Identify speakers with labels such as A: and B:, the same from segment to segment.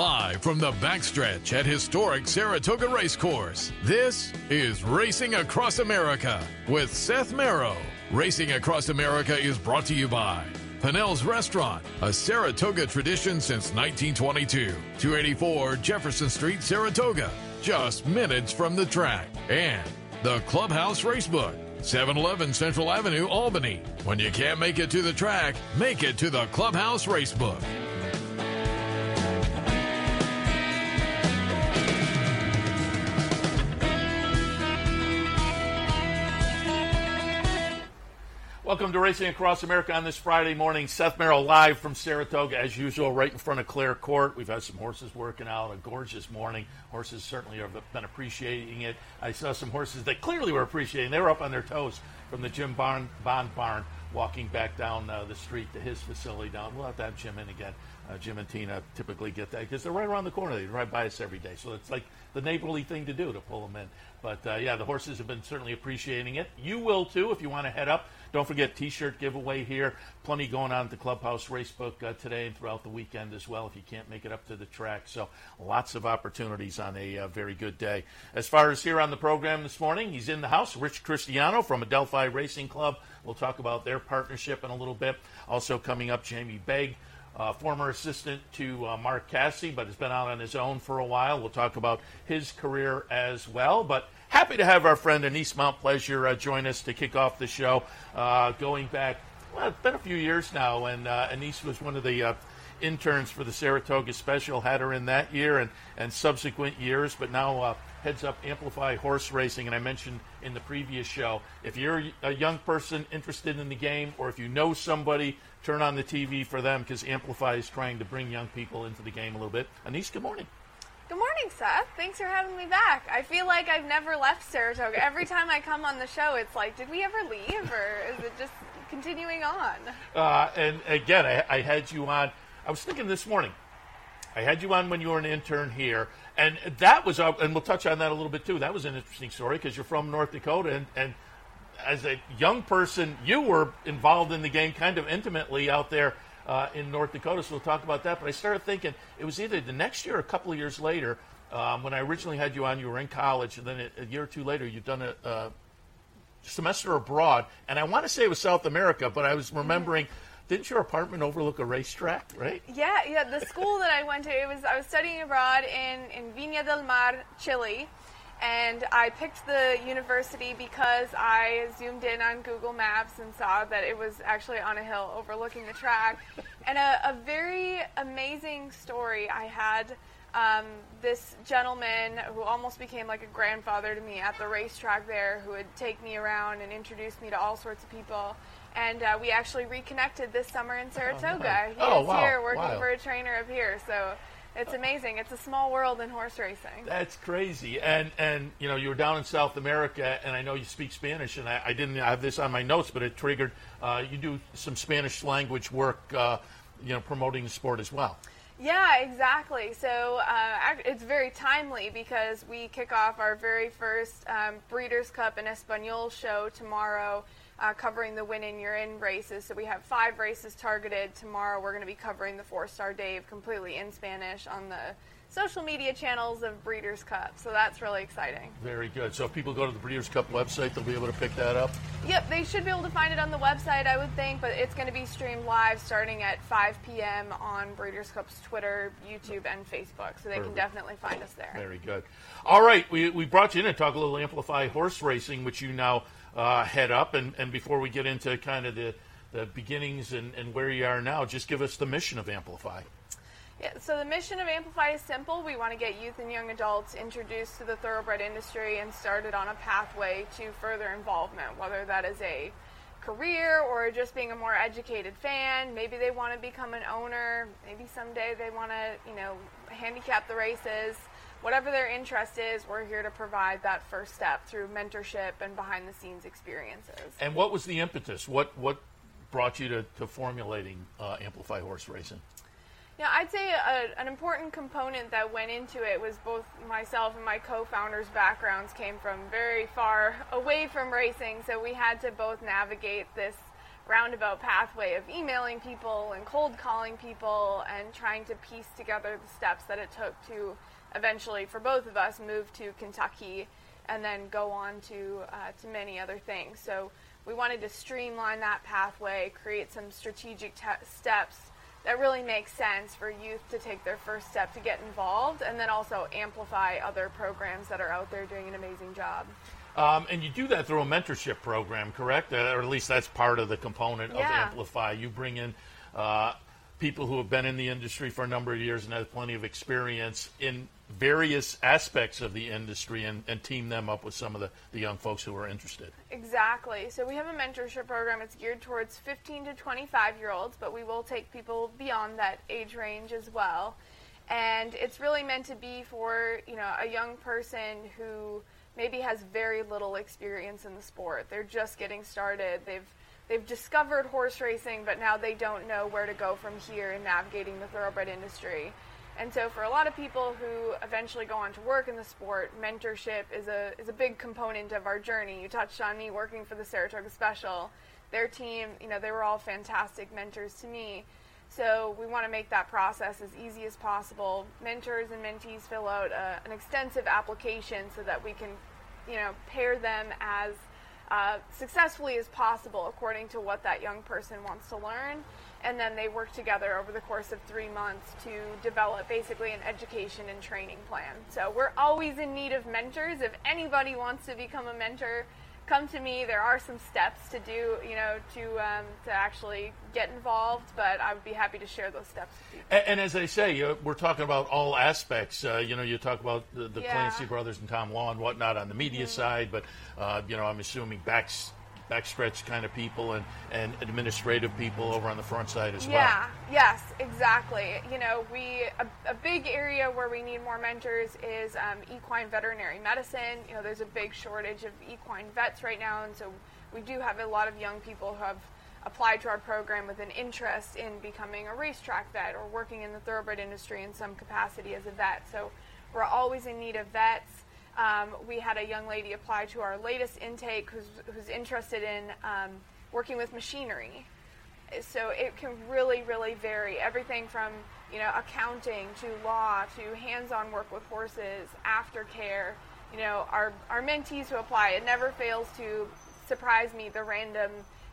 A: Live from the backstretch at historic Saratoga Racecourse, this is Racing Across America with Seth Merrow. Racing Across America is brought to you by Pennell's Restaurant, a Saratoga tradition since 1922. 284 Jefferson Street, Saratoga, just minutes from the track. And the Clubhouse Racebook, 711 Central Avenue, Albany. When you can't make it to the track, make it to the Clubhouse Racebook.
B: Welcome to Racing Across America on this Friday morning. Seth Merrow live from Saratoga, as usual, right in front of Clare Court. We've had some horses working out, a gorgeous morning. Horses certainly have been appreciating it. I saw some horses that clearly were appreciating. They were up on their toes from the Jim Bond, Bond barn, walking back down uh, the street to his facility down. We'll have to have Jim in again. Uh, Jim and Tina typically get that because they're right around the corner. They ride by us every day, so it's like the neighborly thing to do to pull them in. But uh, yeah, the horses have been certainly appreciating it. You will too if you want to head up. Don't forget T-shirt giveaway here. Plenty going on at the Clubhouse Racebook uh, today and throughout the weekend as well. If you can't make it up to the track, so lots of opportunities on a uh, very good day. As far as here on the program this morning, he's in the house. Rich Cristiano from Adelphi Racing Club. We'll talk about their partnership in a little bit. Also coming up, Jamie Begg. Uh, former assistant to uh, Mark Casse, but has been out on his own for a while. We'll talk about his career as well. But happy to have our friend Annise Montplaisir uh, join us to kick off the show. Uh, going back, well, it's been a few years now, and uh, Annise was one of the uh, interns for the Saratoga Special. Had her in that year and, and subsequent years, but now uh, heads up Amplify Horse Racing. And I mentioned in the previous show, if you're a young person interested in the game, or if you know somebody, turn on the TV for them because Amplify is trying to bring young people into the game a little bit. Annise, good morning.
C: Good morning, Seth. Thanks for having me back. I feel like I've never left Saratoga. Every time I come on the show, it's like, did we ever leave, or is it just continuing on?
B: Uh, and again, I, I had you on. I was thinking this morning. I had you on when you were an intern here, and that was, uh, and we'll touch on that a little bit too. That was an interesting story because you're from North Dakota, and, and as a young person, you were involved in the game kind of intimately out there uh, in North Dakota, so we'll talk about that. But I started thinking it was either the next year or a couple of years later. Um, when I originally had you on, you were in college, and then a, a year or two later, you'd done a, a, semester abroad. And I want to say it was South America, but I was remembering. Didn't your apartment overlook a racetrack, right?
C: Yeah, yeah. The school that I went to, it was I was studying abroad in in Viña del Mar, Chile, and I picked the university because I zoomed in on Google Maps and saw that it was actually on a hill overlooking the track. and a, a very amazing story I had. Um, this gentleman who almost became like a grandfather to me at the racetrack there, who would take me around and introduce me to all sorts of people. And uh, we actually reconnected this summer in Saratoga. He
B: Oh,
C: is
B: wow.
C: here working
B: Wow.
C: for a trainer up here. So it's amazing. It's a small world in horse racing.
B: That's crazy. And and you know you were down in South America, and I know you speak Spanish, and I, I didn't have this on my notes, but it triggered. Uh, you do some Spanish language work, uh, you know, promoting the sport as well.
C: Yeah, exactly. So uh, it's very timely because we kick off our very first um, Breeders' Cup en Español show tomorrow, uh, covering the Win in You're In races. So we have five races targeted tomorrow. We're going to be covering the Fourstardave completely in Spanish on the social media channels of Breeders' Cup. So that's really exciting.
B: Very good. So if people go to the Breeders' Cup website, they'll be able to pick that up.
C: Yep, they should be able to find it on the website, I would think, but it's going to be streamed live starting at 5 p.m. on Breeders' Cup's Twitter, YouTube, and Facebook. So they can definitely find us there.
B: Very good. All right, we, we brought you in to talk a little Amplify horse racing, which you now uh, head up. And, and before we get into kind of the, the beginnings and, and where you are now, just give us the mission of Amplify.
C: Yeah, so the mission of Amplify is simple. We want to get youth and young adults introduced to the thoroughbred industry and started on a pathway to further involvement, whether that is a career or just being a more educated fan. Maybe they want to become an owner. Maybe someday they want to, you know, handicap the races. Whatever their interest is, we're here to provide that first step through mentorship and behind the scenes experiences.
B: And what was the impetus? What what brought you to, to formulating uh, Amplify horse racing?
C: Yeah, I'd say a, an important component that went into it was both myself and my co-founders' backgrounds came from very far away from racing, so we had to both navigate this roundabout pathway of emailing people and cold calling people and trying to piece together the steps that it took to eventually, for both of us, move to Kentucky and then go on to uh, to many other things. So we wanted to streamline that pathway, create some strategic te- steps that really make sense for youth to take their first step to get involved, and then also amplify other programs that are out there doing an amazing job.
B: Um, and you do that through a mentorship program, correct? Uh, or at least that's part of the component
C: Yeah.
B: of Amplify. You bring in uh, people who have been in the industry for a number of years and have plenty of experience in various aspects of the industry and, and team them up with some of the, the young folks who are interested.
C: Exactly. So we have a mentorship program. It's geared towards 15 to 25 year olds, but we will take people beyond that age range as well. And it's really meant to be for you know a young person who maybe has very little experience in the sport. They're just getting started. They've they've discovered horse racing, but now they don't know where to go from here in navigating the thoroughbred industry. And so, for a lot of people who eventually go on to work in the sport, mentorship is a is a big component of our journey. You touched on me working for the Saratoga Special. Their team, you know, they were all fantastic mentors to me. So we want to make that process as easy as possible. Mentors and mentees fill out uh, an extensive application so that we can, you know, pair them as uh, successfully as possible according to what that young person wants to learn. And then they work together over the course of three months to develop basically an education and training plan. So we're always in need of mentors. If anybody wants to become a mentor, come to me. There are some steps to do, you know, to um, to actually get involved. But I would be happy to share those steps with you.
B: And, and as I say, uh, we're talking about all aspects. Uh, you know, you talk about the, the
C: Yeah. Mm-hmm.
B: Clancy brothers and Tom Law and whatnot on the media side, but uh, you know, I'm assuming backs backstretch kind of people and, and administrative people over on the front side as well.
C: Yeah, yes, exactly. You know, we a, a big area where we need more mentors is um, equine veterinary medicine. You know, there's a big shortage of equine vets right now, and so we do have a lot of young people who have applied to our program with an interest in becoming a racetrack vet or working in the thoroughbred industry in some capacity as a vet. So we're always in need of vets. Um, we had a young lady apply to our latest intake who's, who's interested in um, working with machinery. So it can really, really vary. Everything from you know accounting to law to hands-on work with horses, aftercare. You know, our our mentees who apply, it never fails to surprise me the random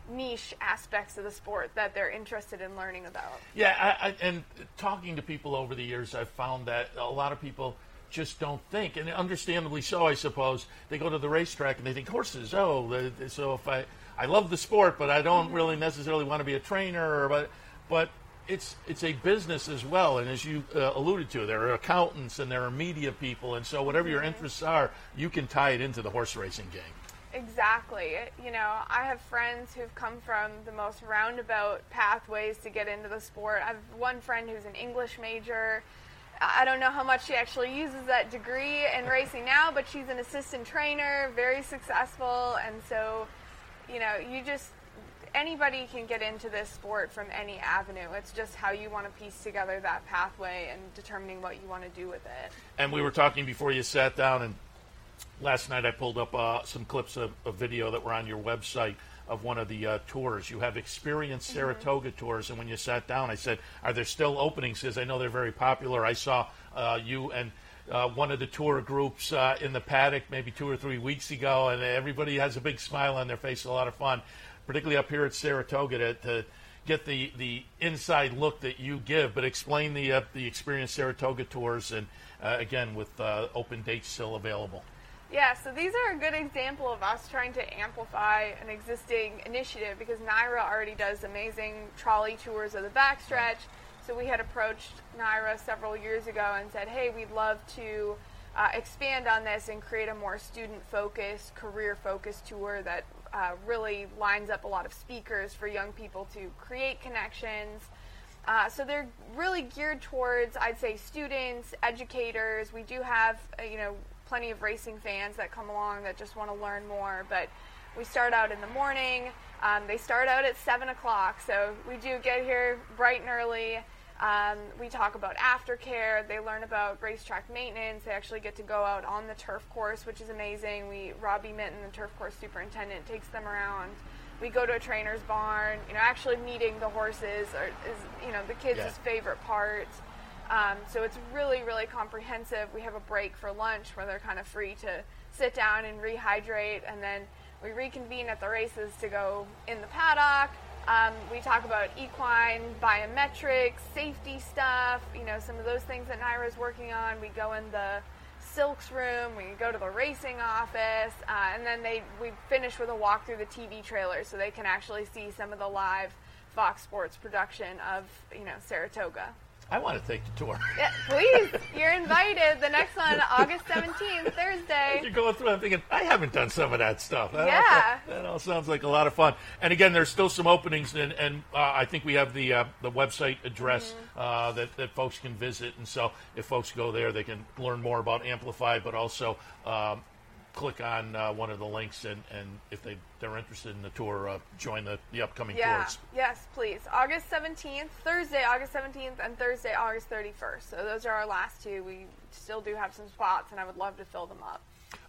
C: niche aspects of the sport that they're interested in learning about.
B: Yeah, I, I, and talking to people over the years, I've found that a lot of people just don't think, and understandably so, I suppose. They go to the racetrack and they think horses. Oh, so if I I love the sport, but I don't really necessarily want to be a trainer, or but but it's it's a business as well. And as you uh, alluded to, there are accountants and there are media people, and so whatever your interests are, you can tie it into the horse racing game.
C: Exactly. You know, I have friends who've come from the most roundabout pathways to get into the sport. I have one friend who's an English major. I don't know how much she actually uses that degree in racing now, but she's an assistant trainer, very successful, and so, you know, you just anybody can get into this sport from any avenue. It's just how you want to piece together that pathway and determining what you want to do with it.
B: And we were talking before you sat down, and last night I pulled up uh, some clips of, a video that were on your website of one of the uh, tours. You have experienced Saratoga tours, and when you sat down, I said, "Are there still openings?" Because I know they're very popular. I saw uh, you and. Uh, one of the tour groups uh, in the paddock maybe two or three weeks ago, and everybody has a big smile on their face. A lot of fun, particularly up here at Saratoga, to, to get the, the inside look that you give. But explain the uh, the experience Saratoga tours, and uh, again with uh, open dates still available.
C: Yeah, so these are a good example of us trying to amplify an existing initiative because NYRA already does amazing trolley tours of the backstretch. So we had approached NYRA several years ago and said, hey, we'd love to uh, expand on this and create a more student focused, career focused tour that uh, really lines up a lot of speakers for young people to create connections. Uh, so they're really geared towards, I'd say, students, educators. We do have, uh, you know, plenty of racing fans that come along that just want to learn more. But we start out in the morning. Um, they start out at seven o'clock, so we do get here bright and early. Um, we talk about aftercare. They learn about racetrack maintenance. They actually get to go out on the turf course, which is amazing. We Robbie Mitten, the turf course superintendent, takes them around. we go to a trainer's barn. You know, actually meeting the horses are, is you know the kids'
B: Yeah.
C: favorite part. Um, so it's really, really comprehensive. We have a break for lunch where they're kind of free to sit down and rehydrate, and then we reconvene at the races to go in the paddock. Um, we talk about equine biometrics, safety stuff, you know, some of those things that NYRA's working on. We go in the silks room, we go to the racing office, uh, and then they we finish with a walk through the TV trailer so they can actually see some of the live Fox Sports production of you know Saratoga.
B: I want to take the tour.
C: Yeah, please, you're invited. The next one, August 17th, Thursday.
B: You're going through. I'm thinking I haven't done some of that stuff. That
C: Yeah.
B: all, that all sounds like a lot of fun. And again, there's still some openings, and, and uh, I think we have the uh, the website address
C: Mm-hmm.
B: uh, that that folks can visit. And so, if folks go there, they can learn more about Amplify, but also. Um, click on uh, one of the links and, and if they, they're interested in the tour uh, join the, the upcoming
C: Yeah,
B: tours
C: yes, please. August 17th, Thursday, August 17th, and Thursday, August 31st. So those are our last two. We still do have some spots, and I would love to fill them up.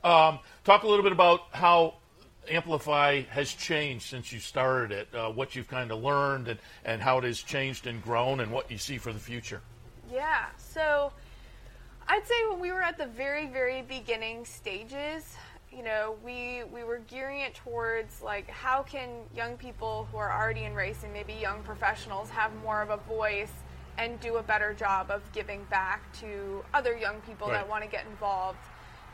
B: Um, talk a little bit about how Amplify has changed since you started it, uh, what you've kind of learned, and, and how it has changed and grown, and what you see for the future.
C: Yeah. So I'd say when we were at the very, very beginning stages, you know, we we were gearing it towards like how can young people who are already in racing, maybe young professionals, have more of a voice and do a better job of giving back to other young people
B: Right.
C: that want to get involved.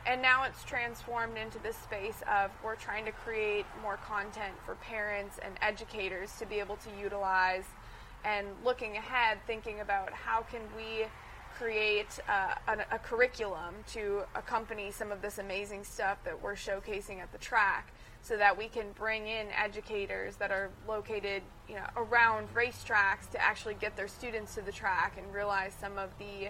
C: And now it's transformed into this space of we're trying to create more content for parents and educators to be able to utilize and looking ahead, thinking about how can we create uh, a, a curriculum to accompany some of this amazing stuff that we're showcasing at the track so that we can bring in educators that are located you know around racetracks to actually get their students to the track and realize some of the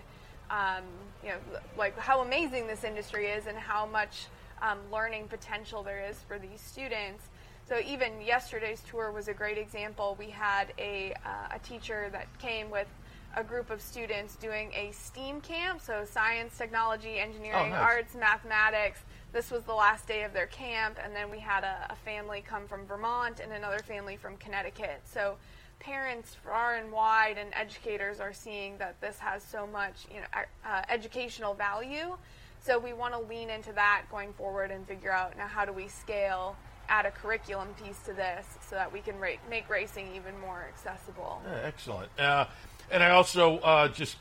C: um, you know like how amazing this industry is and how much um, learning potential there is for these students so even yesterday's tour was a great example. We had a, uh, a teacher that came with a group of students doing a STEAM camp, so science, technology, engineering,
B: nice.
C: arts, mathematics. This was the last day of their camp, and then we had a, a family come from Vermont and another family from Connecticut. So parents far and wide and educators are seeing that this has so much you know, uh, educational value. So we want to lean into that going forward and figure out now how do we scale add a curriculum piece to this so that we can ra- make racing even more accessible.
B: Yeah, excellent. Uh, and I also uh, just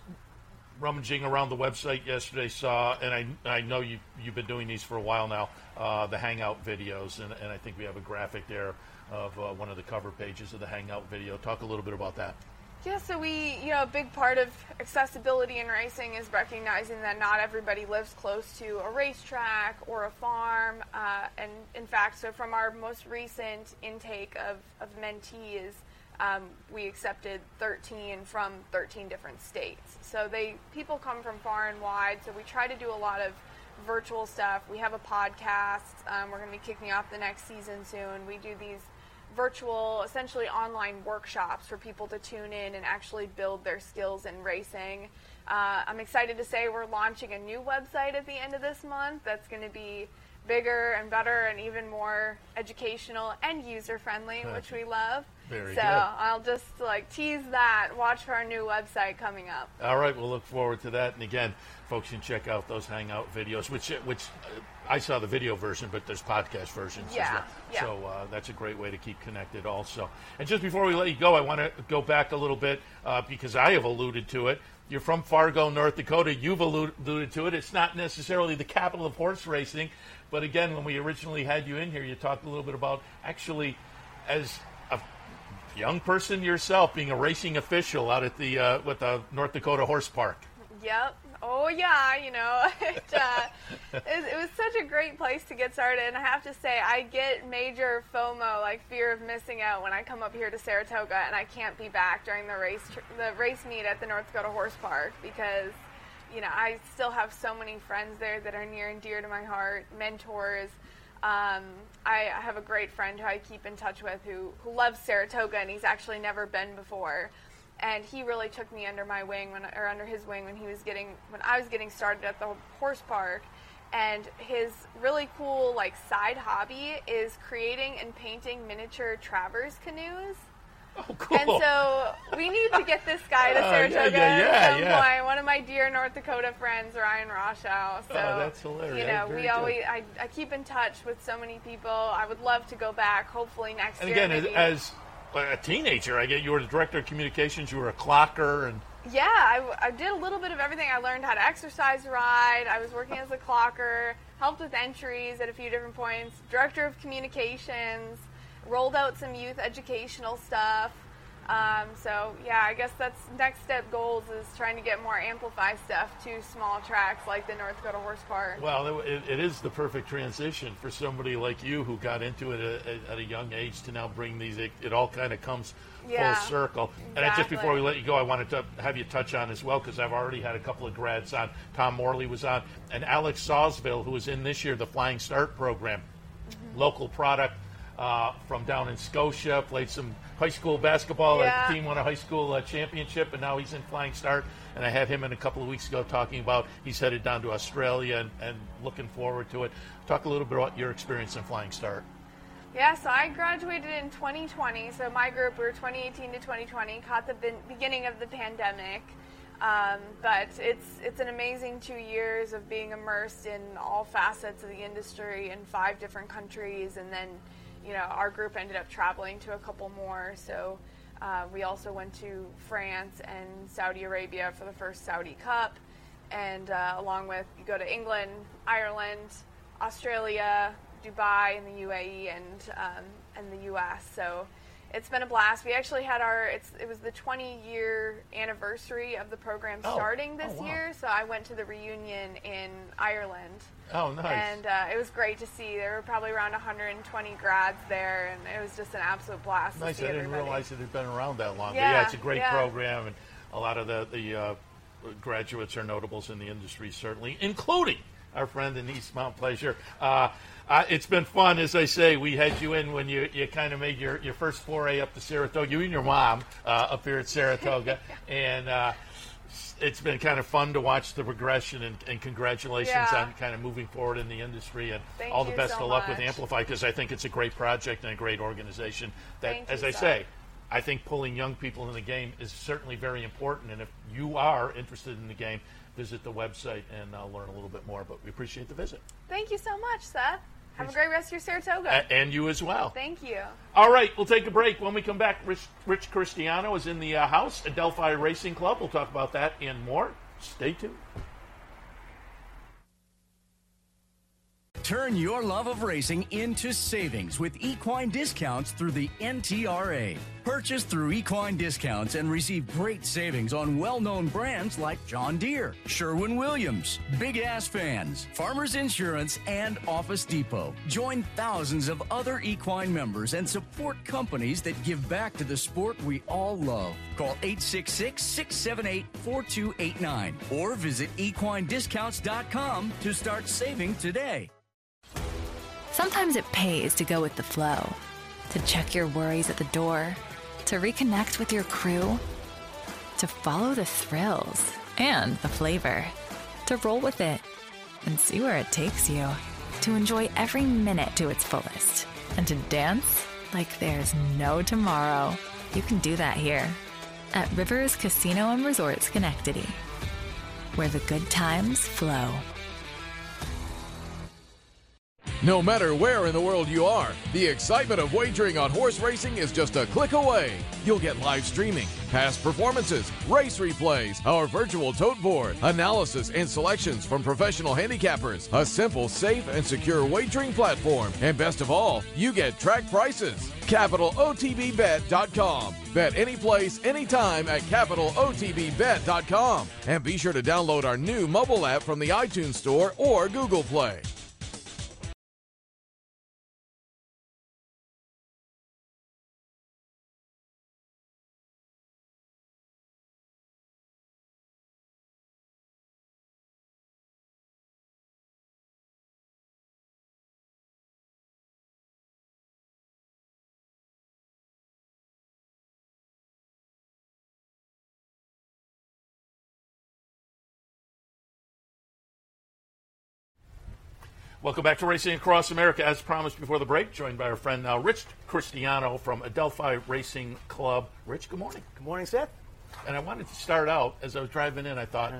B: rummaging around the website yesterday saw, and I, I know you, you've been doing these for a while now, uh, the Hangout videos, and, and I think we have a graphic there of uh, one of the cover pages of the Hangout video. Talk a little bit about that.
C: Yeah, so we, you know, a big part of accessibility in racing is recognizing that not everybody lives close to a racetrack or a farm. Uh, and in fact, so from our most recent intake of, of mentees, um, we accepted 13 from 13 different states. So they people come from far and wide. So we try to do a lot of virtual stuff. We have a podcast. Um, we're going to be kicking off the next season soon. We do these virtual, essentially online workshops for people to tune in and actually build their skills in racing. Uh, I'm excited to say we're launching a new website at the end of this month that's going to be bigger and better and even more educational and user friendly, which we love.
B: Very
C: so
B: good.
C: I'll just like tease that. Watch for our new website coming up.
B: All right, we'll look forward to that. And again, folks can check out those Hangout videos, which which uh, I saw the video version, but there's podcast versions as
C: Yeah,
B: well.
C: yeah.
B: So uh, that's a great way to keep connected, also. And just before we let you go, I want to go back a little bit uh, because I have alluded to it. You're from Fargo, North Dakota. You've alluded to it. It's not necessarily the capital of horse racing, but again, when we originally had you in here, you talked a little bit about actually as young person yourself being a racing official out at the uh, with the North Dakota Horse Park.
C: Yep. Oh yeah, you know, it, uh, it, it was such a great place to get started, and I have to say, I get major FOMO, like fear of missing out, when I come up here to Saratoga and I can't be back during the race tr- the race meet at the North Dakota Horse Park because, you know, I still have so many friends there that are near and dear to my heart, mentors. Um, I, have a great friend who I keep in touch with who, who loves Saratoga, and he's actually never been before and he really took me under my wing when or under his wing when he was getting when I was getting started at the horse park and his really cool like side hobby is creating and painting miniature Travers canoes.
B: Oh, cool.
C: And so we need to get this guy to
B: Oh,
C: Saratoga
B: yeah, yeah,
C: at some
B: yeah.
C: point. One of my dear North Dakota friends, Ryan Roshow. Oh, so
B: Oh, that's hilarious.
C: You know,
B: Very
C: we
B: good.
C: always I, I keep in touch with so many people. I would love to go back. Hopefully next
B: and
C: year.
B: And again, as,
C: maybe.
B: as a teenager, I get you were the director of communications. You were a clocker, and
C: Yeah, I, I did a little bit of everything. I learned how to exercise ride. I was working as a clocker, helped with entries at a few different points, director of communications, rolled out some youth educational stuff. Um, so yeah, I guess that's next step goals is trying to get more amplify stuff to small tracks like the North Dakota Horse Park.
B: well, it, it is the perfect transition for somebody like you who got into it at, at a young age to now bring these. It, it all kind of comes
C: Yeah,
B: full circle. And just before we let you go, I wanted to have you touch on as well because I've already had a couple of grads on. Tom Morley was on, and Alex Sawsville, who was in this year the Flying Start program,
C: Mm-hmm.
B: local product uh, from down in Scotia. Played some high school basketball.
C: Yeah.
B: Our team won a high school uh, championship, and now he's in Flying Start. And I had him in a couple of weeks ago talking about he's headed down to Australia and, and looking forward to it. Talk a little bit about your experience in Flying Start.
C: Yeah, so I graduated in 2020. So my group, we were 2018 to 2020, caught the beginning of the pandemic. Um, but it's it's an amazing two years of being immersed in all facets of the industry in five different countries, and then, you know, our group ended up traveling to a couple more. So uh, we also went to France and Saudi Arabia for the first Saudi Cup, and uh, along with you go to England, Ireland, Australia, Dubai, and the UAE, and um, and the US. So it's been a blast. We actually had our it's it was the 20 year anniversary of the program
B: Oh.
C: starting this
B: Oh, wow.
C: year. So I went to the reunion in Ireland.
B: Oh, nice.
C: And uh, it was great to see. There were probably around 120 grads there, and it was just an absolute blast
B: Nice.
C: to see
B: I didn't
C: everybody.
B: realize it had been around that long. but
C: Yeah,
B: yeah, it's a great
C: yeah.
B: program, and a lot of the, the uh, graduates are notables in the industry, certainly, including our friend Annise Montplaisir. Uh, uh, it's been fun, as I say. We had you in when you, you kind of made your, your first foray up to Saratoga. You and your mom uh, up here at Saratoga, and uh, it's been kind of fun to watch the progression. And, and congratulations
C: Yeah.
B: on kind of moving forward in the industry, and
C: Thank
B: all the best
C: so
B: of luck with. Amplify because I think it's a great project and a great organization. That,
C: Thank
B: as I
C: Seth.
B: say, I think pulling young people in the game is certainly very important. And if you are interested in the game, visit the website and uh, learn a little bit more. But we appreciate the visit.
C: Thank you so much, Seth. Have a great rest of your Saratoga.
B: A- and you as well.
C: Thank you.
B: All right, we'll take a break. When we come back, Rich, Rich Cristiano is in the uh, house Adelphi Racing Club. We'll talk about that and more. Stay tuned.
D: Turn your love of racing into savings with equine discounts through the NTRA. Purchase through equine discounts and receive great savings on well known brands like John Deere, Sherwin Williams, Big Ass Fans, Farmers Insurance, and Office Depot. Join thousands of other equine members and support companies that give back to the sport we all love. Call 866 678 4289 or visit equinediscounts.com to start saving today.
E: Sometimes it pays to go with the flow, to check your worries at the door, to reconnect with your crew, to follow the thrills and the flavor, to roll with it and see where it takes you, to enjoy every minute to its fullest, and to dance like there's no tomorrow. You can do that here at Rivers Casino and Resort Schenectady, where the good times flow.
A: No matter where in the world you are, the excitement of wagering on horse racing is just a click away. You'll get live streaming, past performances, race replays, our virtual tote board, analysis and selections from professional handicappers, a simple, safe, and secure wagering platform, and best of all, you get track prices. CapitalOTBBet.com. Bet any place, anytime at CapitalOTBBet.com. And be sure to download our new mobile app from the iTunes Store or Google Play.
B: Welcome back to Racing Across America. As promised before the break, joined by our friend now, Rich Cristiano from Adelphi Racing Club. Rich, good morning.
F: Good morning, Seth.
B: And I wanted to start out as I was driving in. I thought,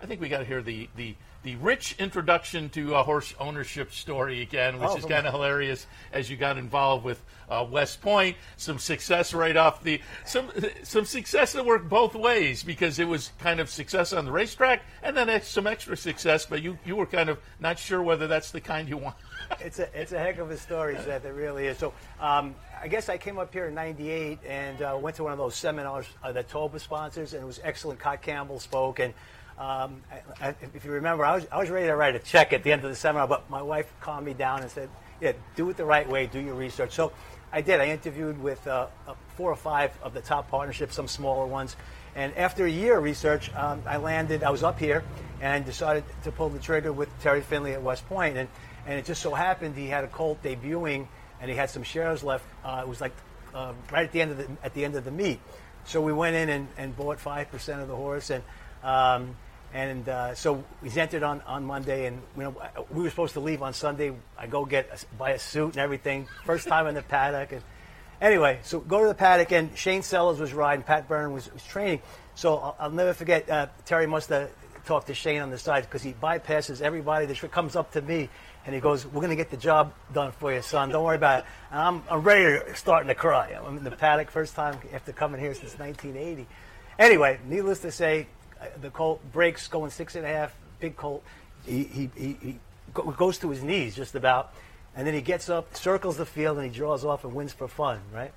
B: I think we got to hear the the the rich introduction to a horse ownership story again, which
F: Oh,
B: is kind of hilarious as you got involved with uh, West Point. Some success right off the some some success that worked both ways because it was kind of success on the racetrack and then some extra success, but you you were kind of not sure whether that's the kind you want.
F: It's a it's a heck of a story, Seth. It really is. So um, I guess I came up here in '98 and uh, went to one of those seminars uh, that TOBA sponsors, and it was excellent. Cot Campbell spoke, and um, I, I, if you remember, I was I was ready to write a check at the end of the seminar, but my wife calmed me down and said, "Yeah, do it the right way. Do your research." So I did. I interviewed with uh, uh, four or five of the top partnerships, some smaller ones. And after a year of research, um, I landed. I was up here and decided to pull the trigger with Terry Finley at West Point. And and it just so happened he had a colt debuting, and he had some shares left. Uh, it was like uh, right at the end of the at the end of the meet. So we went in and, and bought five percent of the horse, and um, and uh, so he's entered on, on Monday, and you know we were supposed to leave on Sunday. I go get a, buy a suit and everything. First time in the paddock, and anyway, so go to the paddock, and Shane Sellers was riding, Pat Byrne was, was training. So I'll, I'll never forget. Uh, Terry must have talked to Shane on the side because he bypasses everybody. That comes up to me, and he goes, "We're going to get the job done for you, son. Don't worry about it." And I'm, I'm ready to starting to cry. I'm in the paddock first time after coming here since 1980. Anyway, needless to say, the colt breaks going six and a half. Big colt. He, he, he, he goes to his knees just about, and then he gets up, circles the field, and he draws off and wins for fun. Right.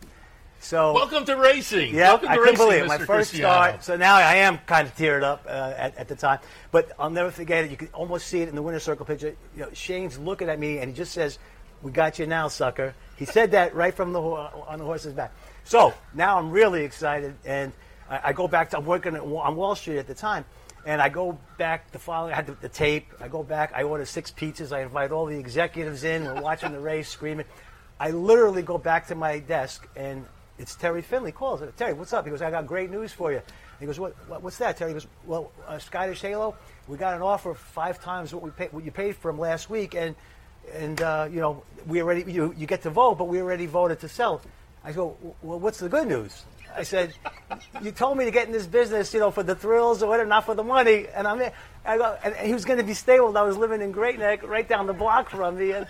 F: So
B: Welcome to racing.
F: yeah,
B: Welcome
F: I
B: to
F: couldn't
B: racing,
F: believe it. My
B: Mr.
F: first start. So now I am kind of teared up uh, at, at the time, but I'll never forget it. You can almost see it in the winner circle picture. You know, Shane's looking at me and he just says, "We got you now, sucker." He said that right from the on the horse's back. So now I'm really excited, and I, I go back to I'm working on Wall Street at the time. And I go back the following. I had the, the tape. I go back. I order six pizzas. I invite all the executives in. We're watching the race, screaming. I literally go back to my desk, and it's Terry Finley calls. Terry, what's up? He goes, I got great news for you. He goes, what, what what's that? Terry he goes, well, uh, Scottish Halo, we got an offer five times what we paid, what you paid for him last week, and and uh, you know we already you you get to vote, but we already voted to sell. I go, well, what's the good news? I said, you told me to get in this business, you know, for the thrills or whatever, not for the money. And I'm. I go, and he was going to be stable. I was living in Great Neck, right down the block from me. And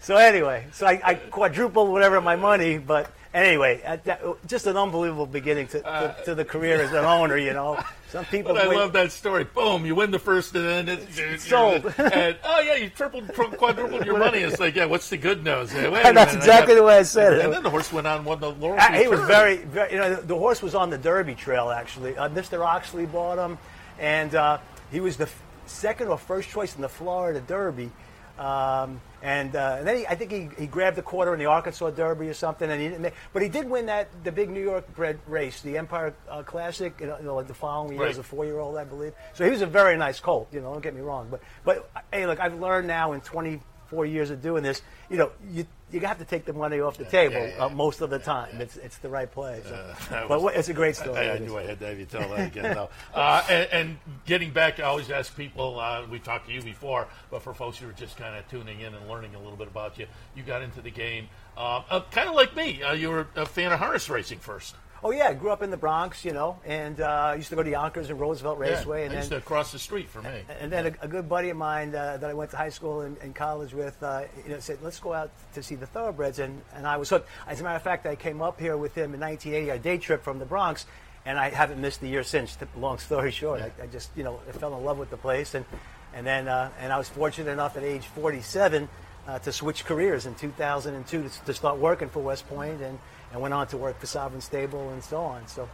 F: so anyway, so I, I quadrupled whatever my money, but anyway, that, just an unbelievable beginning to, to, to the career as an owner. You know, some people.
B: But I love that story. Boom, you win the first, and then it's
F: Sold.
B: And oh yeah, you tripled, quadrupled your money. It's like, yeah, what's the good news? Wait
F: That's
B: minute,
F: exactly
B: got-
F: the way I said it.
B: And then the horse went on, and won the Laurel.
F: Uh, he was very, very, you know, the, the horse was on the Derby Trail actually. Uh, Mr. Oxley bought him, and uh, he was the f- second or first choice in the Florida Derby. Um, and, uh, and then he, I think he, he grabbed the quarter in the Arkansas Derby or something, and he didn't make. But he did win that the big New York bred race, the Empire uh, Classic, you know, you know, like the following year
B: Right.
F: as a four-year-old, I believe. So he was a very nice colt. You know, don't get me wrong. But but hey, look, I've learned now in 24 years of doing this, you know, you you have to take the money off the table Uh, most of the time. It's it's the right play. So.
B: that
F: but
B: was-
F: it's a great story.
B: I, I knew I had to have you tell that again, though. Uh, and, and getting back, I always ask people. Uh, we talked to you before, but for folks who are just kind of tuning in and learning a little bit about you, you got into the game uh, uh, kind of like me. Uh, you were a fan of harness racing first.
F: Oh yeah, I grew up in the Bronx, you know, and uh, used to go to Yonkers and Roosevelt Raceway,
B: yeah,
F: and
B: I used
F: then
B: to cross the street for me.
F: And then a, a good buddy of mine uh, that I went to high school and, and college with, uh, you know, said, "Let's go out to see the thoroughbreds." And, and I was hooked. As a matter of fact, I came up here with him in 1980, a day trip from the Bronx, and I haven't missed a year since. Long story short, I, I just, you know, I fell in love with the place, and and then uh, and I was fortunate enough at age 47 uh, to switch careers in 2002 to, to start working for West Point, and and went on to work for Sovereign Stable and so on. So.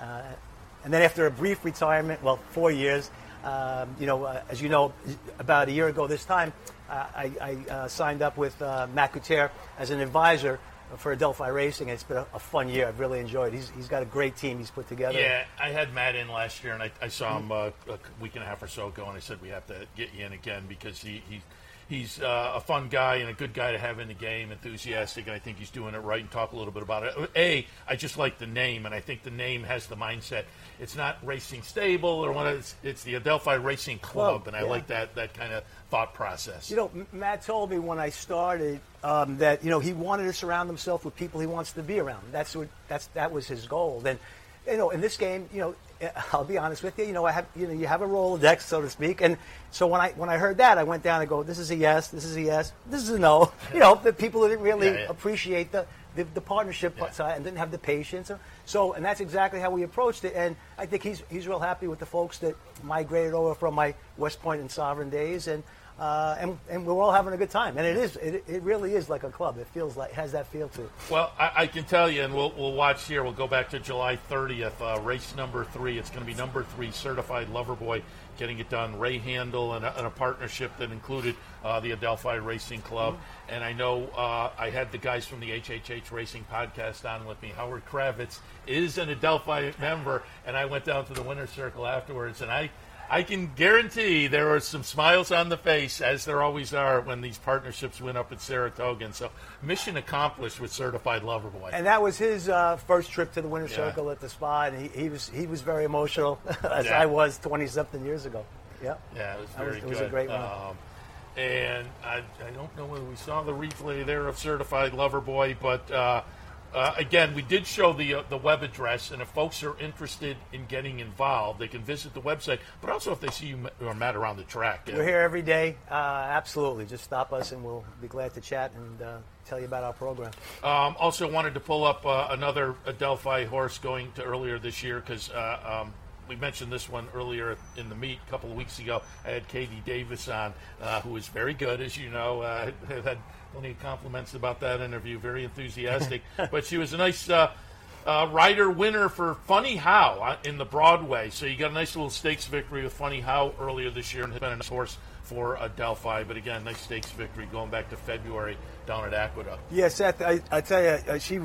F: Uh, and then after a brief retirement, well, four years, um, you know, uh, as you know, about a year ago this time, uh, I, I uh, signed up with uh, Matt Couture as an advisor for Adelphi Racing. It's been a, a fun year. I've really enjoyed. it. He's, he's got a great team he's put together.
B: Yeah, I had Matt in last year, and I, I saw him uh, a week and a half or so ago, and I said we have to get you in again because he he, he's uh, a fun guy and a good guy to have in the game, enthusiastic, and I think he's doing it right. And talk a little bit about it. A, I just like the name, and I think the name has the mindset. It's not Racing Stable or one of it's, it's the Adelphi Racing Club,
F: Club,
B: and I
F: yeah.
B: like that that kind of thought process.
F: You know, Matt told me when I started um, that you know he wanted to surround himself with people he wants to be around. That's what that's that was his goal. Then, you know, in this game, you know, I'll be honest with you. You know, I have you know you have a Rolodex, so to speak, and so when I when I heard that, I went down and go, this is a yes, this is a yes, this is a no. You know, the people didn't really
B: Yeah, yeah.
F: appreciate the. The, the partnership
B: Yeah.
F: side and didn't have the patience, so and that's exactly how we approached it. And I think he's he's real happy with the folks that migrated over from my West Point and Sovereign days, and uh, and, and we're all having a good time. And it is, it, it really is like a club. It feels like, has that feel to it.
B: Well, I, I can tell you, and we'll, we'll watch here. We'll go back to July 30th, uh, race number three. It's going to be number three, Certified Lover Boy, getting it done. Ray Handal and a, and a partnership that included uh, the Adelphi Racing Club. And I know uh, I had the guys from the HHH Racing podcast on with me. Howard Kravitz is an Adelphi member, and I went down to the winner's circle afterwards, and I. I can guarantee there were some smiles on the face, as there always are when these partnerships went up at Saratoga. And so, mission accomplished with Certified Lover Boy.
F: And that was his uh, first trip to the winner's
B: Yeah.
F: circle at the spa, and he, he was he was very emotional, as
B: Yeah.
F: I was twenty something years ago. Yeah.
B: Yeah, it was very
F: was- it
B: good.
F: was a great run.
B: Um, and I, I don't know whether we saw the replay there of Certified Lover Boy, but uh, uh, again, we did show the uh, the web address, and if folks are interested in getting involved, they can visit the website. But also, if they see you or Matt around the track,
F: We're here every day. Uh, absolutely. Just stop us, and we'll be glad to chat and uh, tell you about our program.
B: Um, also, wanted to pull up uh, another Adelphi horse going to earlier this year because uh, um, we mentioned this one earlier in the meet a couple of weeks ago. I had Katie Davis on, uh, who is very good, as you know. Uh, had plenty of compliments about that interview, very enthusiastic. but she was a nice. Uh, uh, winner for Funny How uh, in the Broadway. So you got a nice little stakes victory with Funny How earlier this year and has been a nice horse for Adelphi. But again, nice stakes victory going back to February down at Aqueduct.
F: Yeah, Seth, I, I tell you, uh, she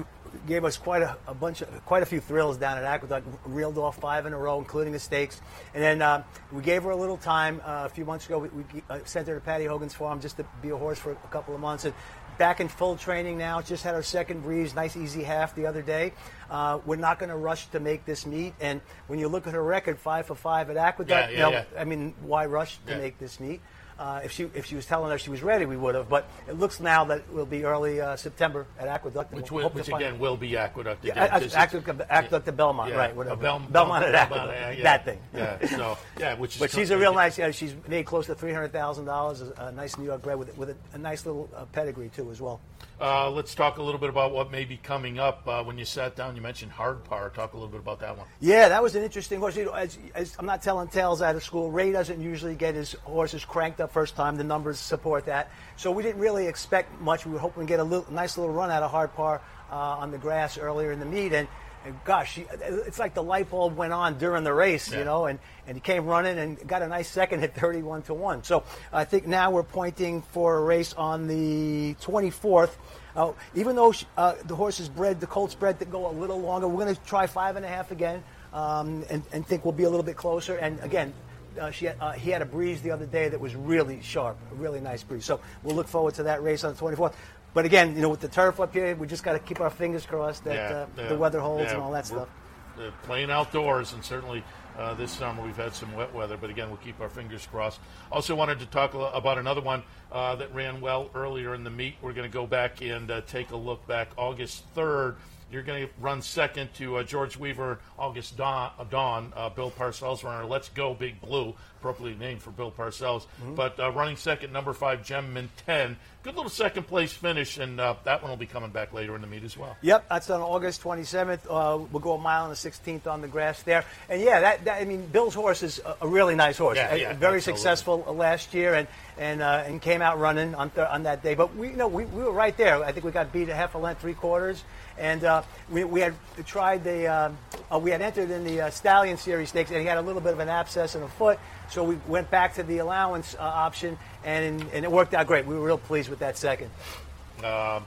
F: gave us quite a, a bunch of, quite a few thrills down at Aqueduct. Reeled off five in a row, including the stakes. And then uh, we gave her a little time uh, a few months ago. We, we uh, sent her to Patty Hogan's farm just to be a horse for a couple of months. And back in full training now. Just had our second breeze, nice easy half the other day. Uh, we're not going to rush to make this meet. And when you look at her record, five for five at Aqueduct,
B: Yeah, yeah,
F: you know,
B: yeah.
F: I mean, why rush to make this meet? Uh, if she if she was telling us she was ready, we would have. But it looks now that it will be early uh, September at Aqueduct.
B: Which,
F: we'll
B: will, which again will be Aqueduct again.
F: Yeah, Aqueduct, Aqueduct to Belmont,
B: yeah,
F: right? Whatever.
B: Bel-
F: Belmont at Aqueduct.
B: yeah, yeah.
F: That thing.
B: Yeah. So yeah, which is
F: But she's a real nice. Yeah, she's made close to three hundred thousand dollars. A nice New York bred with with a, a nice little uh, pedigree too, as well.
B: Uh, let's talk a little bit about what may be coming up. Uh, when you sat down, you mentioned hard par. Talk a little bit about that one.
F: Yeah, that was an interesting horse. You know, as, as, I'm not telling tales out of school. Ray doesn't usually get his horses cranked up first time. The numbers support that. So we didn't really expect much. We were hoping to get a little, nice little run out of hard par uh, on the grass earlier in the meet. And, and gosh, it's like the light bulb went on during the race,
B: Yeah.
F: you know. And, and he came running and got a nice second at 31 to one. So I think now we're pointing for a race on the 24th. Uh, even though uh, the horse is bred, the colt's bred to go a little longer, we're going to try five and a half again, um, and, and think we'll be a little bit closer. And again, uh, she had, uh, he had a breeze the other day that was really sharp, a really nice breeze. So we'll look forward to that race on the 24th. But again, you know, with the turf up here, we just got to keep our fingers crossed that uh,
B: yeah,
F: the weather holds
B: yeah,
F: and all that stuff.
B: uh, playing outdoors, and certainly uh, this summer we've had some wet weather. But again, we'll keep our fingers crossed. Also, wanted to talk about another one uh, that ran well earlier in the meet. We're going to go back and uh, take a look back August third. You're going to run second to uh, George Weaver, August Dawn, uh, Dawn uh, Bill Parcells runner. Let's go, Big Blue, appropriately named for Bill Parcells.
F: Mm-hmm.
B: But uh, running second, number five, Gemman 10. Good little second place finish, and uh, that one will be coming back later in the meet as well.
F: Yep, that's on August 27th. Uh, we'll go a mile on the 16th on the grass there. And yeah, that, that I mean, Bill's horse is a, a really nice horse.
B: Yeah, yeah,
F: very
B: absolutely.
F: successful uh, last year and and uh, and came out running on th- on that day. But we you know we, we were right there. I think we got beat a half a length, three quarters, and uh, we, we had tried the um, uh, we had entered in the uh, Stallion Series stakes, and he had a little bit of an abscess in a foot. So we went back to the allowance uh, option, and and it worked out great. We were real pleased with that second.
B: Um,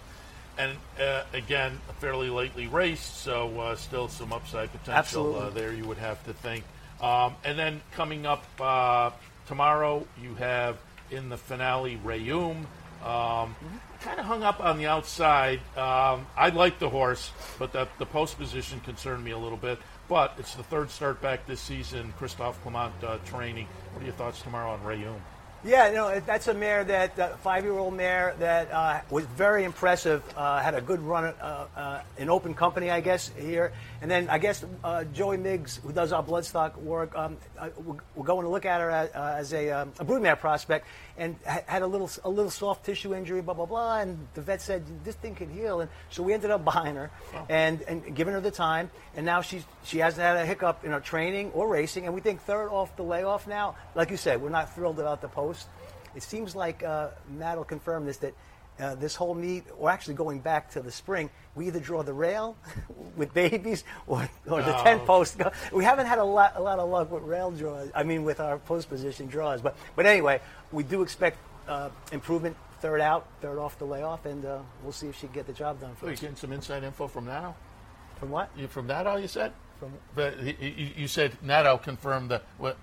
B: and uh, again, a fairly lately raced, so uh, still some upside potential uh, there. You would have to think. Um, and then coming up uh, tomorrow, you have in the finale, Rayum. Um, kind of hung up on the outside. Um, I like the horse, but the, the post position concerned me a little bit. But it's the third start back this season. Christophe Clement uh, training. What are your thoughts tomorrow on Rayum?
F: Yeah, know, that's a mare that uh, five-year-old mare that uh, was very impressive. Uh, had a good run uh, uh, in open company, I guess here, and then I guess uh, Joey Miggs, who does our bloodstock work, um, we're, we're, going to look at her as, as a, um, a broodmare prospect, and had a little a little soft tissue injury, blah blah blah, and the vet said this thing can heal, and so we ended up buying her oh. and and giving her the time, and now she's she hasn't had a hiccup in her training or racing, and we think third off the layoff now. Like you said, we're not thrilled about the post. It seems like uh, Matt will confirm this that uh, this whole meet, or actually going back to the spring, we either draw the rail with babies or, or the oh. 10 post. We haven't had a lot, a lot of luck with rail draws, I mean, with our post position draws. But, but anyway, we do expect uh, improvement third out, third off the layoff, and uh, we'll see if she can get the job done.
B: For oh, you getting some inside info from Nato?
F: From what?
B: You, from Nato, you said? From, but you, you said Nato confirmed that what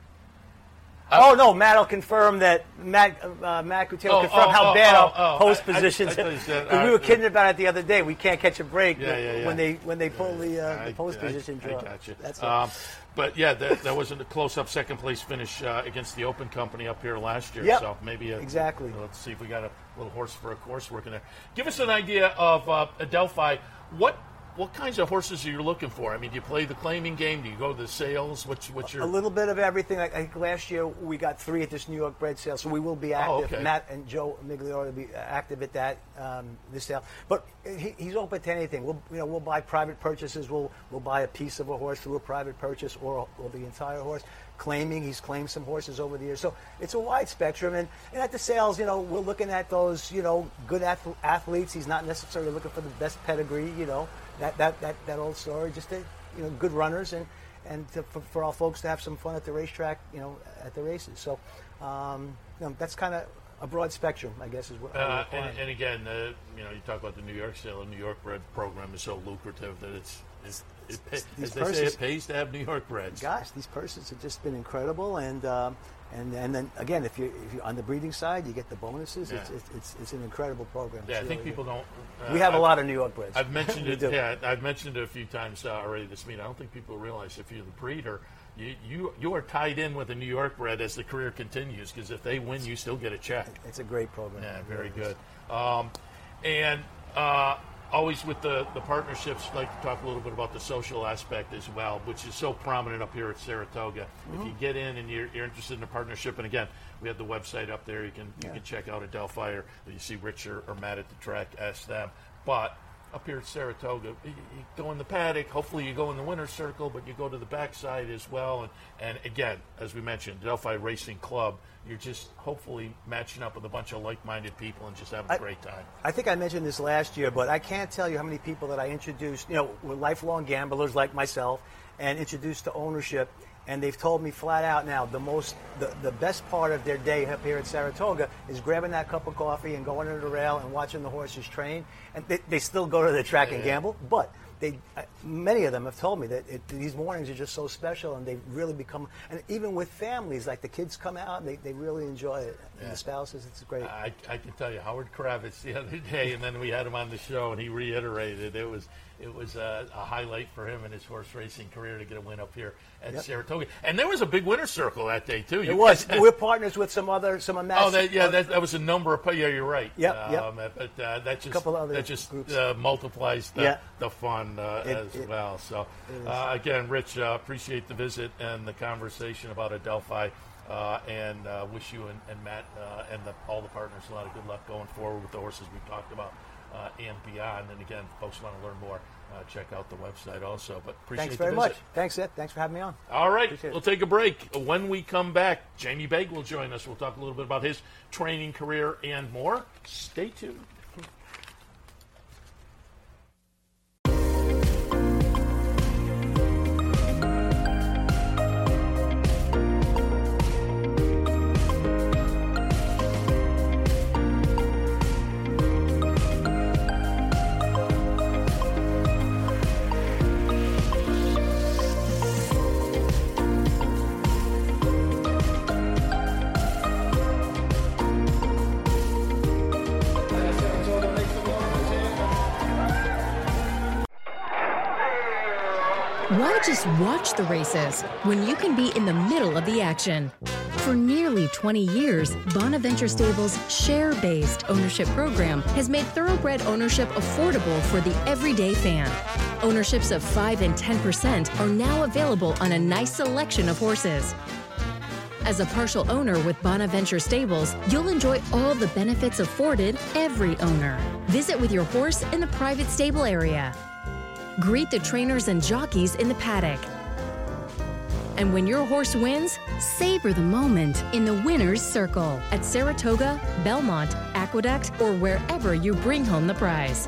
F: oh no, Matt will confirm that Matt uh, Matt Gutierrez oh, confirmed oh, how oh, bad
B: oh,
F: our post positions. I, I said, uh, we were kidding about it the other day. We can't catch a break yeah, yeah, yeah. when they when they pull the, uh, the post position draw.
B: I got you. That's um, but yeah, that, that was a close-up second place finish uh, against the Open Company up here last year.
F: Yep.
B: So maybe a,
F: exactly.
B: Let's see if we got a little horse for a course working there. Give us an idea of uh, Adelphi. What what kinds of horses are you looking for? I mean, do you play the claiming game? Do you go to the sales? What's what's your
F: a little bit of everything. I think last year we got three at this New York bred sale, so we will be oh, active. Oh, okay. Matt and Joe Migliore will be active at that um, this sale. But he, he's open to anything. We'll you know we'll buy private purchases. We'll we'll buy a piece of a horse through a private purchase or or the entire horse claiming. He's claimed some horses over the years. So it's a wide spectrum. And, and at the sales, you know, we're looking at those, you know, good athletes. He's not necessarily looking for the best pedigree, you know, that, that, that, that old story. Just, to, you know, good runners and, and to, for, for all folks to have some fun at the racetrack, you know, at the races. So, um, you know, that's kind of a broad spectrum, I guess, is what. Uh,
B: and, and, again, uh, you know, you talk about the New York sale. The New York bred program is so lucrative that it's, it's it, pay, as they say, it pays to have New York breds.
F: Gosh, these purses have just been incredible, and um, and and then again, if you if you're on the breeding side, you get the bonuses. Yeah. It's, it's, it's, it's an incredible program.
B: Yeah, I think people good. don't.
F: Uh, we have I've, a lot of New York breds.
B: I've mentioned it. Yeah, I've mentioned it a few times uh, already this meeting. I don't think people realize if you're the breeder. You, you, you are tied in with a New York bred as the career continues because if they win, you still get a check.
F: It's a great program.
B: Yeah, very good. Um, and uh, always with the, the partnerships, like to talk a little bit about the social aspect as well, which is so prominent up here at Saratoga. Mm-hmm. If you get in and you're, you're, interested in a partnership, and again, we have the website up there. You can yeah. you can check out Adelphi or you see Rich or, or Matt at the track, ask them. But up here at Saratoga, you, you, go in the paddock. Hopefully, you go in the winner's circle, but you go to the backside as well. And, and again, as we mentioned, Adelphi Racing Club, you're just hopefully matching up with a bunch of like minded people and just having a I, great time.
F: I think I mentioned this last year, but I can't tell you how many people that I introduced, you know, were lifelong gamblers like myself and introduced to ownership and they've told me flat out now the most the, the best part of their day up here at Saratoga is grabbing that cup of coffee and going under the rail and watching the horses train. And they, they still go to the track yeah, and gamble, but they uh, many of them have told me that it, these mornings are just so special and they really become and even with families like the kids come out and they, they really enjoy it and yeah. the spouses it's great
B: I, I can tell you howard kravitz the other day and then we had him on the show and he reiterated it was it was a, a, highlight for him in his horse racing career to get a win up here at yep. Saratoga. And there was a big winner circle that day too.
F: You it was. We're partners with some other some of
B: Oh, that, yeah, that, that, was a number of. Yeah, you're right.
F: Yeah, um,
B: yep. But uh, that just that just uh, multiplies the, yeah. the fun uh, it, as it, well. So uh, again, Rich, uh, appreciate the visit and the conversation about Adelphi. Uh, and wish you and, and Matt and the, all the partners a lot of good luck going forward with the horses we've talked about uh, and beyond. And again, folks want to learn more, uh, check out the website also. But appreciate
F: Thanks very much. Thanks, Ed. Thanks for having me on.
B: All right, we'll take a break. When we come back, Jamie Begg will join us. We'll talk a little bit about his training career and more. Stay tuned.
G: Watch the races when you can be in the middle of the action? For nearly 20 years, Bonaventure Stables' share based ownership program has made thoroughbred ownership affordable for the everyday fan. Ownerships of 5 and 10% are now available on a nice selection of horses. As a partial owner with Bonaventure Stables, you'll enjoy all the benefits afforded every owner. Visit with your horse in the private stable area. Greet the trainers and jockeys in the paddock. And when your horse wins, savor the moment in the winner's circle at Saratoga, Belmont, Aqueduct, or wherever you bring home the prize.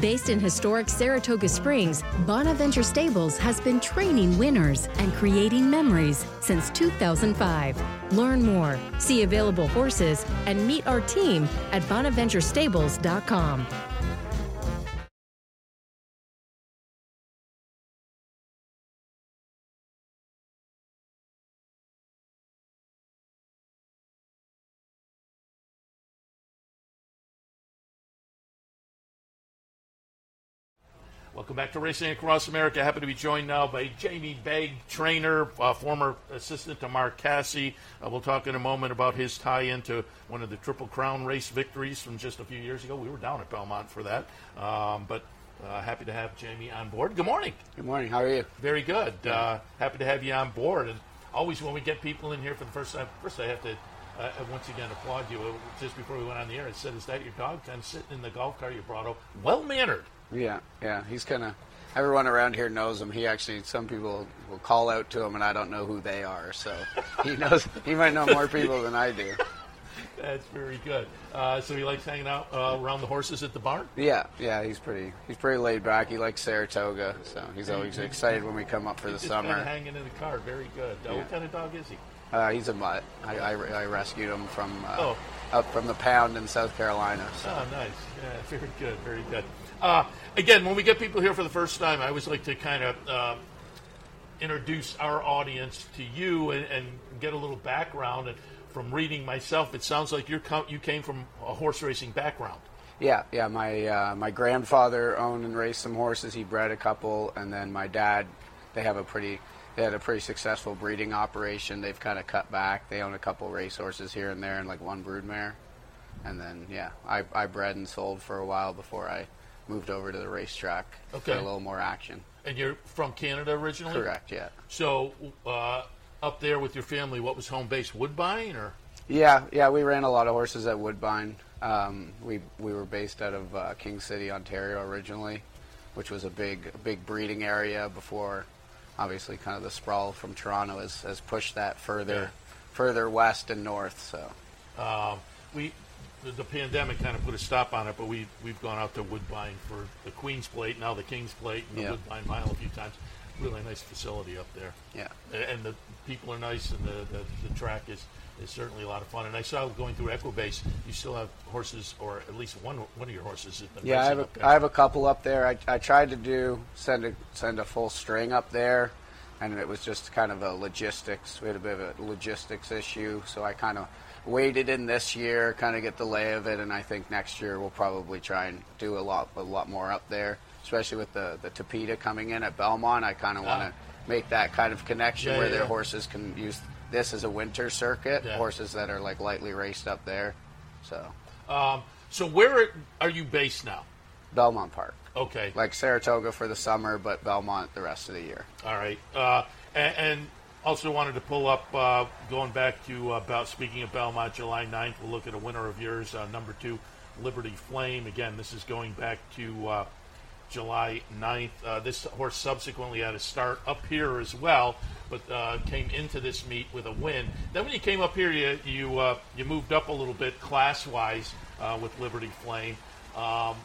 G: Based in historic Saratoga Springs, Bonaventure Stables has been training winners and creating memories since 2005. Learn more, see available horses, and meet our team at bonaventurestables.com.
B: Welcome back to Racing Across America. Happy to be joined now by Jamie Begg, trainer, uh, former assistant to Mark Casse. Uh, we'll talk in a moment about his tie into one of the Triple Crown race victories from just a few years ago. We were down at Belmont for that. Um, but uh, happy to have Jamie on board. Good morning.
H: Good morning. How are you?
B: Very good. Uh, happy to have you on board. And always when we get people in here for the first time, first I have to uh, once again applaud you. Just before we went on the air, I said, "Is that your dog?" Kind of sitting in the golf cart you brought over, well mannered.
H: Yeah, yeah. He's kind of everyone around here knows him. He actually, some people will call out to him, and I don't know who they are. So he knows. He might know more people than I do.
B: That's very good. Uh, so he likes hanging out uh, around the horses at the barn.
H: Yeah, yeah. He's pretty. He's pretty laid back. He likes Saratoga, so he's always excited when we come up for the summer.
B: hanging in the car. Very good. Uh,
H: Yeah.
B: What kind of dog is he?
H: Uh, he's a mutt. I, I, I rescued him from uh,
B: Oh.
H: up from the pound in South Carolina. So.
B: Oh, nice. Yeah, very good. Very good. Uh, again, when we get people here for the first time, I always like to kind of uh, introduce our audience to you and, and get a little background. And from reading myself, it sounds like co- you came from a horse racing background.
H: Yeah, yeah. My uh, my grandfather owned and raced some horses. He bred a couple, and then my dad, they have a pretty, they had a pretty successful breeding operation. They've kind of cut back. They own a couple race horses here and there, and like one broodmare. And then yeah, I I bred and sold for a while before I moved over to the racetrack
B: Okay.
H: for a little more action.
B: And you're from Canada originally?
H: Correct. Yeah.
B: So uh, up there with your family, what was home base? Woodbine or?
H: Yeah, yeah, we ran a lot of horses at Woodbine. Um, we we were based out of uh, King City, Ontario, originally, which was a big big breeding area before, obviously, kind of the sprawl from Toronto has, has pushed that further
B: Yeah.
H: further west and north. So
B: Um, we the, the pandemic kind of put a stop on it, but we we've gone out to Woodbine for the Queen's Plate, now the King's Plate, and the
H: Yeah.
B: Woodbine Mile a few times. Really nice facility up there.
H: yeah,
B: and the people are nice, and the, the, the track is, is certainly a lot of fun. And I saw going through Equibase, you still have horses, or at least one one of your horses has been
H: yeah. I have a. I have a couple up there. I, I tried to do send a send a full string up there, and it was just kind of a logistics. We had a bit of a logistics issue, so I kind of waited in this year, kind of get the lay of it, and I think next year we'll probably try and do a lot a lot more up there, especially with the the Tapeta coming in at Belmont. I kind of want to make that kind of connection
B: Yeah,
H: where
B: yeah,
H: their horses can use this as a winter circuit,
B: Yeah.
H: horses that are like lightly raced up there. So
B: um, so where are you based now?
H: Belmont Park.
B: Okay.
H: like Saratoga for the summer, but Belmont the rest of the year.
B: All right. Uh, and, and also wanted to pull up, uh, going back to uh, about speaking of Belmont, July 9th, we'll look at a winner of yours, uh, number two, Liberty Flame. Again, this is going back to uh, July 9th. Uh, this horse subsequently had a start up here as well, but uh, came into this meet with a win. Then when you came up here, you you, you moved up a little bit class wise uh, with Liberty Flame. Um,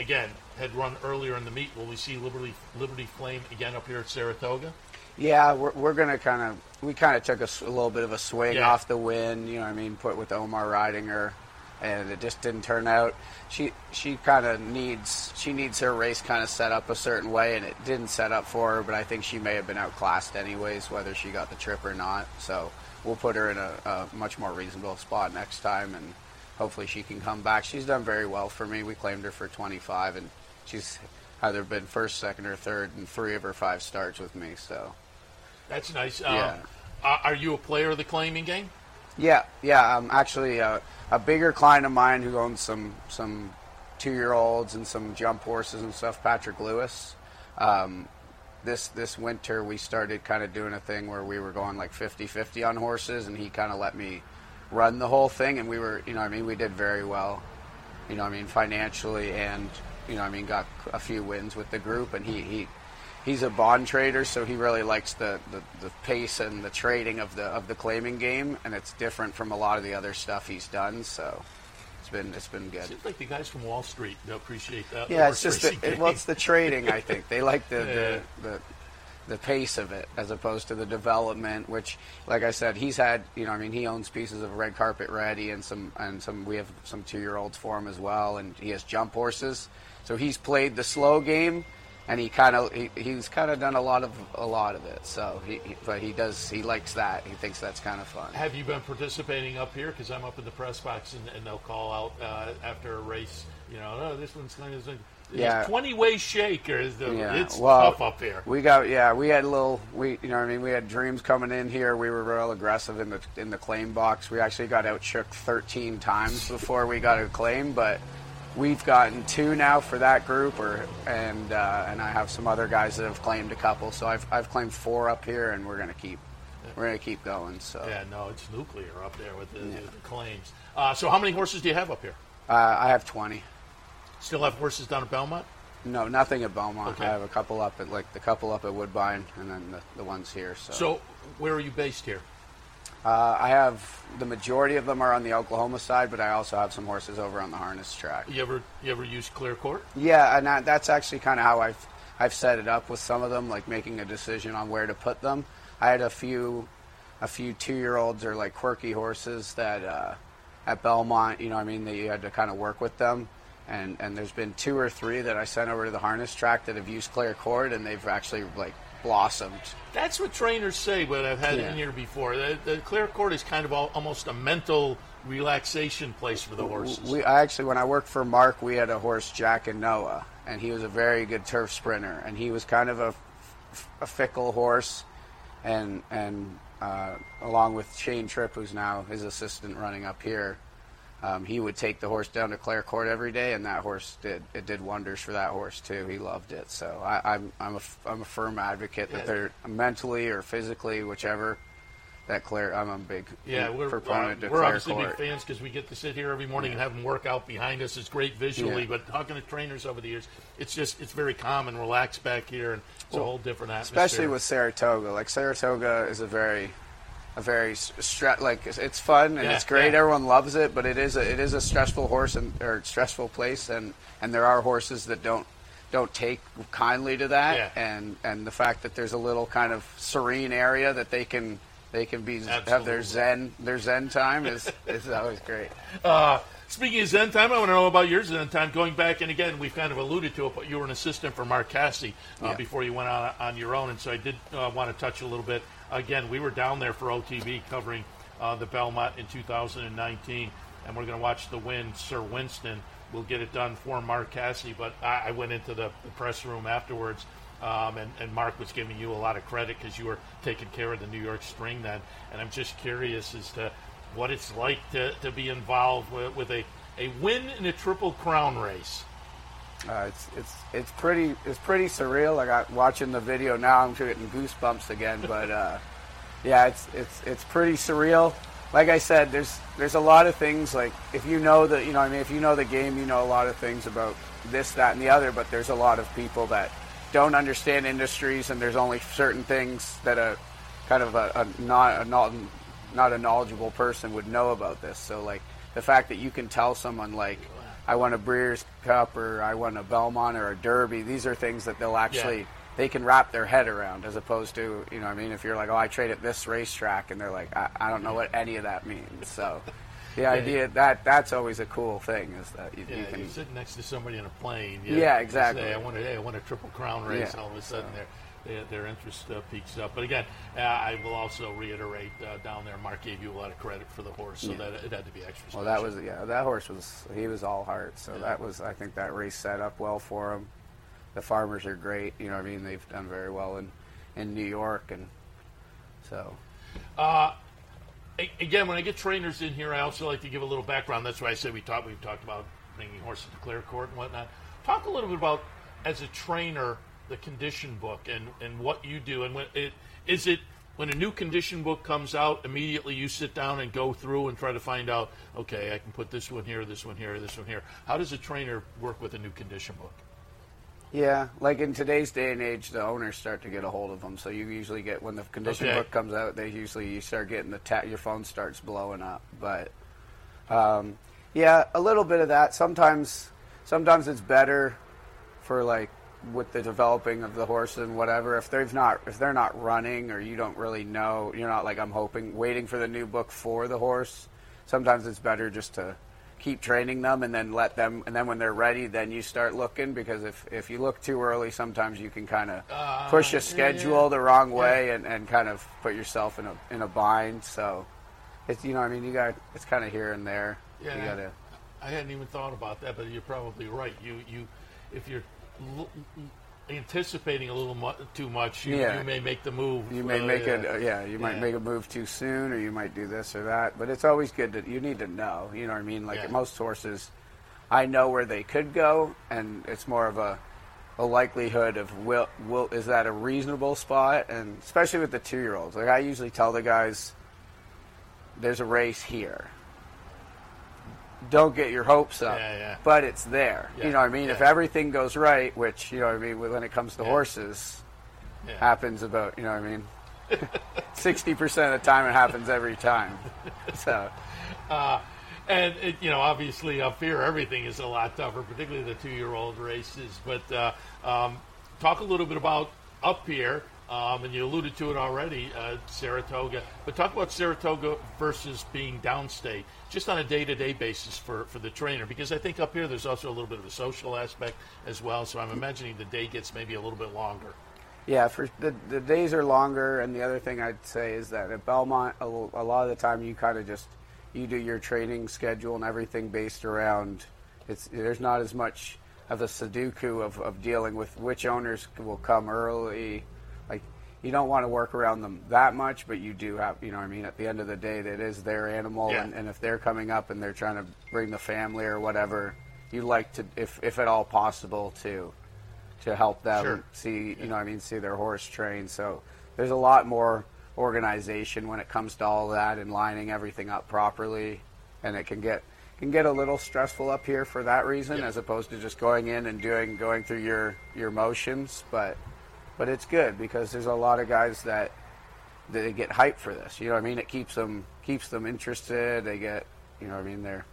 B: again, had run earlier in the meet. Will we see Liberty Liberty Flame again up here at Saratoga?
H: Yeah, we're, we're gonna kind of we kind of took a little bit of a swing
B: Yeah.
H: off the win. You know, what I mean, put with Omar riding her, and it just didn't turn out. She she kind of needs she needs her race kind of set up a certain way, and it didn't set up for her. But I think she may have been outclassed anyways, whether she got the trip or not. So we'll put her in a, a much more reasonable spot next time, and hopefully she can come back. She's done very well for me. We claimed her for 25, and she's either been first, second, or third in three of her five starts with me. So
B: That's nice. Um,
H: Yeah.
B: uh, are you a player of the claiming game?
H: yeah, yeah. I'm actually a, a bigger client of mine who owns some some two year olds and some jump horses and stuff. Patrick Lewis. Um, this this winter we started kind of doing a thing where we were going like 50-50 on horses, and he kind of let me run the whole thing, and we were you know what I mean we did very well. you know, what I mean, financially, and you know, what I mean, got a few wins with the group, and he he he's a bond trader, so he really likes the, the, the pace and the trading of the of the claiming game, and it's different from a lot of the other stuff he's done. So it's been it's been good.
B: Seems like the guys from Wall Street they appreciate that.
H: Yeah, it's just the, it, well, it's the trading. I think they like the,
B: Yeah.
H: the, the the pace of it as opposed to the development. Which, like I said, he's had. You know, I mean, he owns pieces of red carpet ready and some and some. We have some two year olds for him as well, and he has jump horses. So he's played the slow game, and he kind of he, he's kind of done a lot of a lot of it. So he, he but he does he likes that. He thinks that's kind of fun.
B: Have you been participating up here? Because I'm up in the press box, and, and they'll call out uh, after a race. You know, oh, this one's kind of
H: Yeah.
B: twenty way shake, or is the,
H: Yeah,
B: it's
H: well,
B: tough up here.
H: We got yeah, we had a little we you know I mean we had dreams coming in here. We were real aggressive in the in the claim box. We actually got outshook 13 times before we got a claim, but we've gotten two now for that group, or and uh, and I have some other guys that have claimed a couple. So I've I've claimed four up here, and we're gonna keep we're gonna keep going. So
B: Yeah, no, it's nuclear up there with the, the, the claims. Uh, so, how many horses do you have up here?
H: uh, I have 20.
B: Still have horses down at Belmont?
H: No, nothing at Belmont.
B: Okay.
H: I have a couple up at like the couple up at Woodbine, and then the, the ones here.
B: So, where are you based here?
H: Uh, I have the majority of them are on the Oklahoma side, but I also have some horses over on the harness track.
B: You ever you ever use Clare Court?
H: Yeah, and that, that's actually kind of how I've I've set it up with some of them, like making a decision on where to put them. I had a few a few two year olds or like quirky horses that uh, at Belmont, you know, what I mean, that you had to kind of work with them. And and there's been two or three that I sent over to the harness track that have used Clare Court, and they've actually like blossomed.
B: That's what trainers say, but I've had it
H: Yeah.
B: in here before. The, the Clare Court is kind of al- almost a mental relaxation place for the horses.
H: We I actually, when I worked for Mark, we had a horse, Jack and Noah, and he was a very good turf sprinter, and he was kind of a, a fickle horse, and and uh, along with Shane Tripp, who's now his assistant running up here, um, he would take the horse down to Clare Court every day, and that horse did it did wonders for that horse too. He loved it, so I, I'm I'm a I'm a firm advocate
B: Yeah.
H: that they're mentally or physically, whichever. That Clare, I'm a big
B: Yeah, we're, uh,
H: to
B: we're obviously
H: Court.
B: big fans because we get to sit here every morning and have them work out behind us. It's great visually,
H: Yeah.
B: but talking to trainers over the years, it's just it's very calm and relaxed back here, and it's a whole different atmosphere.
H: especially with Saratoga. Like Saratoga is a very, a very stre- like it's- fun and
B: Yeah,
H: it's great.
B: yeah.
H: Everyone loves it, but it is a it is a stressful horse and or stressful place, and and there are horses that don't don't take kindly to that,
B: Yeah.
H: and and the fact that there's a little kind of serene area that they can. They can be have their zen their zen time is is always great.
B: Uh, speaking of Zen time, I want to know about your Zen time. Going back, and again, we've kind of alluded to it, but you were an assistant for Mark Casse uh, before you went on, on your own, and so I did uh, want to touch a little bit. Again, we were down there for OTB covering uh, the Belmont in 2019, and we're going to watch the win, Sir Winston. We'll get it done for Mark Casse, but I, I went into the, the press room afterwards. Um, and, and Mark was giving you a lot of credit because you were taking care of the New York string then. And I'm just curious as to what it's like to, to be involved with, with a, a win in a triple crown race.
H: Uh, it's it's it's pretty it's pretty surreal. I got watching the video now. I'm getting goosebumps again. But uh, yeah, it's it's it's pretty surreal. Like I said, there's there's a lot of things. Like if you know the you know I mean if you know the game, you know a lot of things about this, that, and the other. But there's a lot of people that don't understand industries, and there's only certain things that a kind of a, a not a not not a knowledgeable person would know about this. So like the fact that you can tell someone like I won a Breeders' Cup or I won a Belmont or a Derby, these are things that they'll actually
B: Yeah.
H: they can wrap their head around as opposed to you know I mean if you're like oh I trade at this racetrack and they're like I, I don't know what any of that means. So the idea that that's always a cool thing is that you,
B: Yeah,
H: you
B: you're sitting next to somebody in a plane.
H: Yeah, exactly.
B: Say, I want a, hey, I won a triple crown race.
H: Yeah.
B: All of a sudden, their their, their interest uh, peaks up. But again, uh, I will also reiterate uh, down there, Mark gave you a lot of credit for the horse, so
H: Yeah.
B: that it had to be extra. Special.
H: Well, that was yeah. That horse was he was all heart. So that was I think that race set up well for him. the farmers are great. You know, what I mean, they've done very well in in New York, and so.
B: Uh, again, when I get trainers in here, I also like to give a little background. That's why I said we talked. We've talked about bringing horses to Clare Court and whatnot. Talk a little bit about as a trainer the condition book and, and what you do and when it is it when a new condition book comes out immediately you sit down and go through and try to find out okay I can put this one here this one here this one here how does a trainer work with a new condition book
H: Yeah, like in today's day and age, the owners start to get a hold of them. So you usually get when the condition
B: Okay.
H: book comes out, they usually you start getting the ta- your phone starts blowing up. But um, yeah, a little bit of that. Sometimes, sometimes it's better for like with the developing of the horse and whatever. If they've not, if they're not running or you don't really know, you're not like I'm hoping waiting for the new book for the horse. Sometimes it's better just to keep training them and then let them and then when they're ready then you start looking because if if you look too early sometimes you can kind of ah, push a schedule the wrong way and, and kind of put yourself in a in a bind so it's you know I mean you got it's kind of here and there
B: Yeah.
H: you gotta
B: I hadn't even thought about that, but you're probably right. You you if you're l- anticipating a little mu- too much, you,
H: Yeah.
B: you may make the move.
H: You may
B: uh,
H: make
B: yeah.
H: it, uh, yeah. You might
B: Yeah.
H: make a move too soon, or you might do this or that. But it's always good that you need to know. You know what I mean? Like most horses, I know where they could go, and it's more of a, a likelihood of will will is that a reasonable spot, and especially with the two year olds. Like I usually tell the guys, there's a race here. Don't get your hopes up,
B: Yeah, yeah.
H: but it's there.
B: Yeah,
H: You know what I mean? If everything goes right, which you know what I mean, when it comes to horses, happens about you know what I mean. Sixty percent of the time, it happens every time. So
B: And it, you know, obviously up here, everything is a lot tougher, particularly the two-year-old races. But uh, um, talk a little bit about up here, um, and you alluded to it already, uh, Saratoga. But talk about Saratoga versus being downstate, just on a day-to-day basis for, for the trainer, because I think up here there's also a little bit of a social aspect as well. So I'm imagining the day gets maybe a little bit longer.
H: yeah, for the the days are longer, and the other thing I'd say is that at Belmont, a lot of the time you kind of just you do your training schedule and everything based around. It's there's not as much of a Sudoku of, of dealing with which owners will come early. Like you don't want to work around them that much, but you do have, you know, what I mean, at the end of the day, that is their animal,
B: Yeah.
H: and, and if they're coming up and they're trying to bring the family or whatever, you like to, if if at all possible, to to help them
B: Sure.
H: see, you know, what I mean, see their horse train. So there's a lot more organization when it comes to all that and lining everything up properly, and it can get can get a little stressful up here for that reason,
B: Yeah.
H: as opposed to just going in and doing going through your your motions. But but it's good because there's a lot of guys that they get hyped for this. You know what I mean? It keeps them keeps them interested. They get you know what I mean they're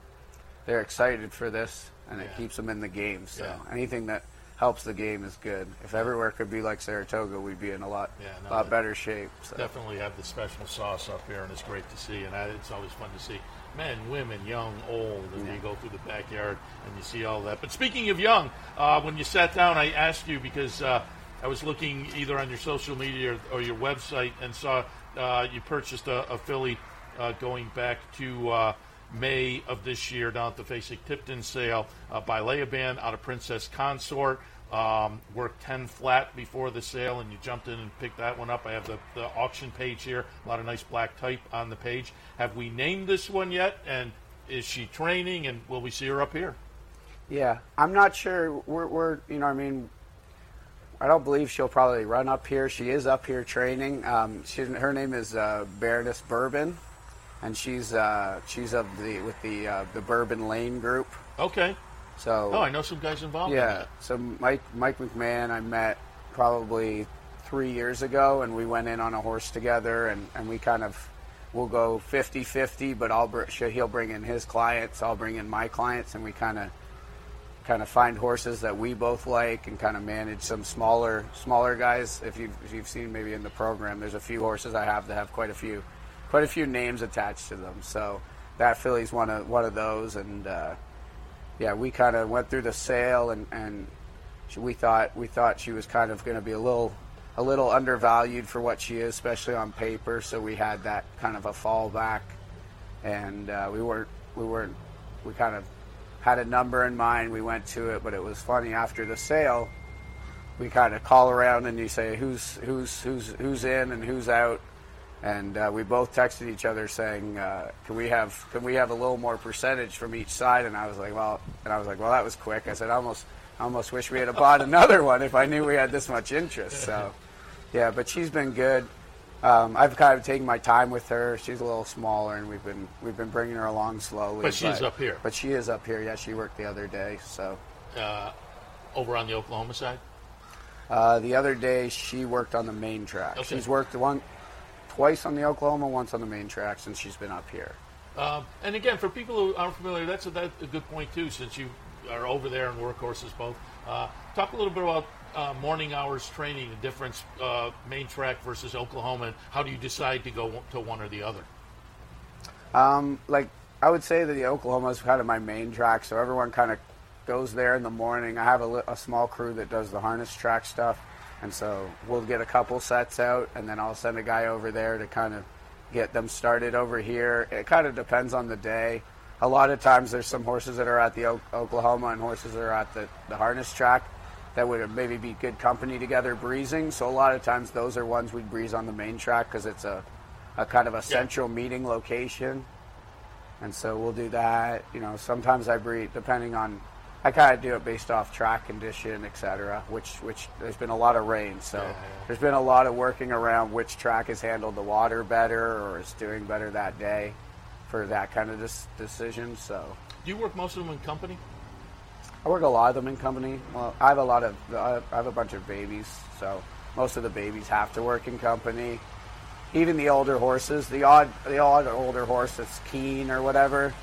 H: they're excited for this, and it keeps them in the game. So
B: Yeah.
H: anything that helps the game is good. If everywhere could be like Saratoga, we'd be in a lot
B: Yeah, no,
H: lot better shape. So.
B: definitely have the special sauce up here, and it's great to see. And I, it's always fun to see men, women, young, old, and you go through the backyard and you see all that. But speaking of young, uh, when you sat down, I asked you because uh, I was looking either on your social media or, or your website and saw uh, you purchased a, a filly uh, going back to. Uh, May of this year down at the Fasig-Tipton sale uh, by Laoban out of Princess Consort. Um, worked 10 flat before the sale, and you jumped in and picked that one up. I have the, the auction page here, a lot of nice black type on the page. Have we named this one yet? And is she training? And will we see her up here?
H: Yeah, I'm not sure. We're, we're you know, I mean, I don't believe she'll probably run up here. She is up here training. Um, she, her name is uh, Baroness Bourbon, and she's uh, she's of the with the uh, the Bourbon Lane group.
B: Okay.
H: So
B: Oh, I know some guys involved in
H: yeah.
B: that.
H: So Mike Mike McMahon, I met probably three years ago, and we went in on a horse together, and, and we kind of we'll go 50-50, but I'll he'll bring in his clients, I'll bring in my clients, and we kind of kind of find horses that we both like, and kind of manage some smaller smaller guys. If you've if you've seen maybe in the program, there's a few horses I have that have quite a few quite a few names attached to them. So that filly's one of one of those, and. Uh, yeah, we kind of went through the sale, and, and she, we thought we thought she was kind of going to be a little a little undervalued for what she is, especially on paper. So we had that kind of a fallback, and uh, we weren't we weren't we kind of had a number in mind. We went to it, but it was funny after the sale. we kind of call around and you say who's who's who's who's in and who's out, and uh, we both texted each other saying, uh, "Can we have can we have a little more percentage from each side?" And I was like, "Well," and I was like, "Well, that was quick." I said, "I almost almost wish we had bought another one if I knew we had this much interest." So, yeah, but she's been good. Um, I've kind of taken my time with her. She's a little smaller, and we've been we've been bringing her along slowly.
B: But she's up here.
H: But she is up here. Yeah, she worked the other day. So
B: Uh, over on the Oklahoma side.
H: uh, the other day she worked on the main track.
B: Okay.
H: She's worked one twice on the Oklahoma, once on the main track since she's been up here.
B: Um, and again, for people who aren't familiar, that's a, that's a good point too. Since you are over there and work horses both, uh, talk a little bit about uh, morning hours training, the difference uh, main track versus Oklahoma, and how do you decide to go to one or the other?
H: Um, like I would say that the Oklahoma is kind of my main track, so everyone kind of goes there in the morning. I have a, a small crew that does the harness track stuff, and so we'll get a couple sets out, and then I'll send a guy over there to kind of get them started over here. It kind of depends on the day. A lot of times there's some horses that are at the o- Oklahoma and horses that are at the, the harness track that would maybe be good company together breezing. So a lot of times those are ones we'd breeze on the main track because it's a, a kind of a central meeting location. And so we'll do that. You know, sometimes I breed depending on. I kind of do it based off track condition, etc. Which which there's been a lot of rain, so there's been a lot of working around which track has handled the water better or is doing better that day for that kind of dis- decision. So
B: Do you work most of them in company?
H: I work a lot of them in company. Well, I have a lot of I have a bunch of babies, so most of the babies have to work in company. Even the older horses, the odd the odd older horse that's keen or whatever,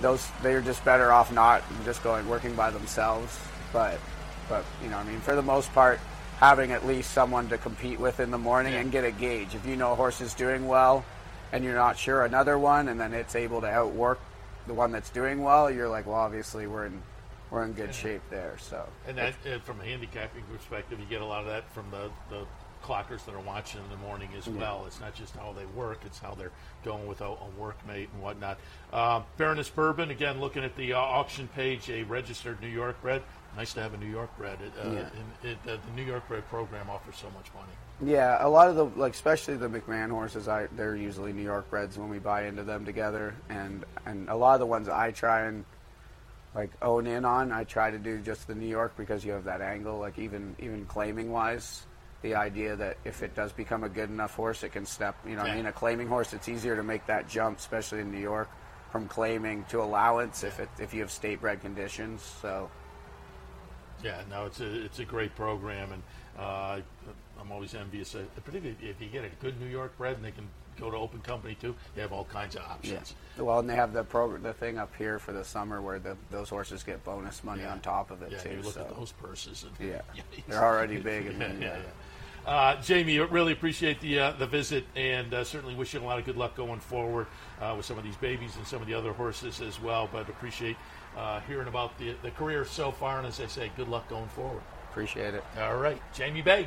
H: those they're just better off not just going working by themselves. But but you know, I mean, for the most part, having at least someone to compete with in the morning and get a gauge. If you know a horse is doing well, and you're not sure another one, and then it's able to outwork the one that's doing well, you're like, well, obviously we're in we're in good shape there. So
B: And that, and from a handicapping perspective, you get a lot of that from the, the clockers that are watching in the morning as well. It's not just how they work; it's how they're going with a, a workmate and whatnot. Um, Baroness Bourbon, again, looking at the uh, auction page, a registered New York bred. Nice to have a New York bred. It, uh,
H: Yeah.
B: it, uh, the New York bred program offers so much money.
H: Yeah, a lot of the like, especially the McMahon horses, I they're usually New York breds when we buy into them together, and and a lot of the ones I try and like own in on, I try to do just the New York because you have that angle. Like even even claiming wise, the idea that if it does become a good enough horse, it can step. You know, what I mean, a claiming horse, it's easier to make that jump, especially in New York, from claiming to allowance if it if you have state bred conditions. So.
B: Yeah, no, it's a it's a great program, and uh, I'm always envious. Of, particularly if you get a good New York bred and they can go to open company too, They have all kinds of options.
H: Well, and they have the program, the thing up here for the summer where the, those horses get bonus money
B: Yeah.
H: on top of it
B: Yeah,
H: too.
B: you look
H: so.
B: at those purses. And,
H: Yeah. They're already big, and
B: yeah,
H: then,
B: yeah,
H: yeah.
B: yeah. Uh, Jamie, really appreciate the uh, the visit, and uh, certainly wish you a lot of good luck going forward uh, with some of these babies and some of the other horses as well. But appreciate uh, hearing about the the career so far, and as I say, good luck going forward.
H: Appreciate it.
B: All right, Jamie Begg.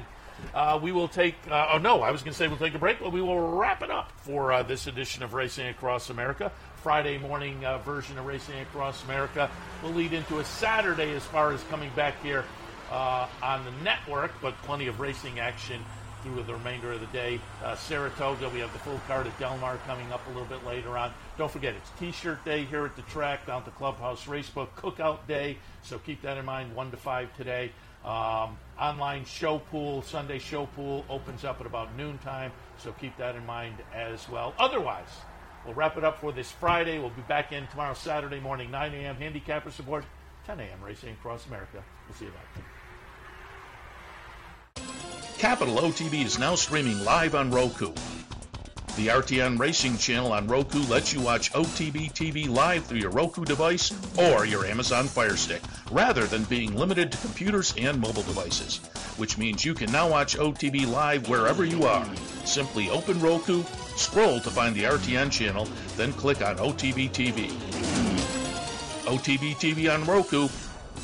B: Uh, we will take. Uh, oh no, I was going to say we'll take a break, but we will wrap it up for uh, this edition of Racing Across America. Friday morning uh, version of Racing Across America will lead into a Saturday as far as coming back here uh, on the network, but plenty of racing action through the remainder of the day. Uh, Saratoga, we have the full card at Del Mar coming up a little bit later on. Don't forget, it's T-shirt day here at the track down at the Clubhouse Racebook Cookout Day, so keep that in mind. One to five today. Um, online show pool, Sunday show pool opens up at about noontime, so keep that in mind as well. Otherwise, we'll wrap it up for this Friday. We'll be back in tomorrow, Saturday morning, 9 a.m. Handicapper support, 10 a.m. Racing Across America. We'll see you then.
I: Capital OTB is now streaming live on Roku. The RTN Racing channel on Roku lets you watch OTB TV live through your Roku device or your Amazon Fire Stick, rather than being limited to computers and mobile devices. Which means you can now watch OTB live wherever you are. Simply open Roku, scroll to find the RTN channel, then click on OTB TV. OTB TV on Roku.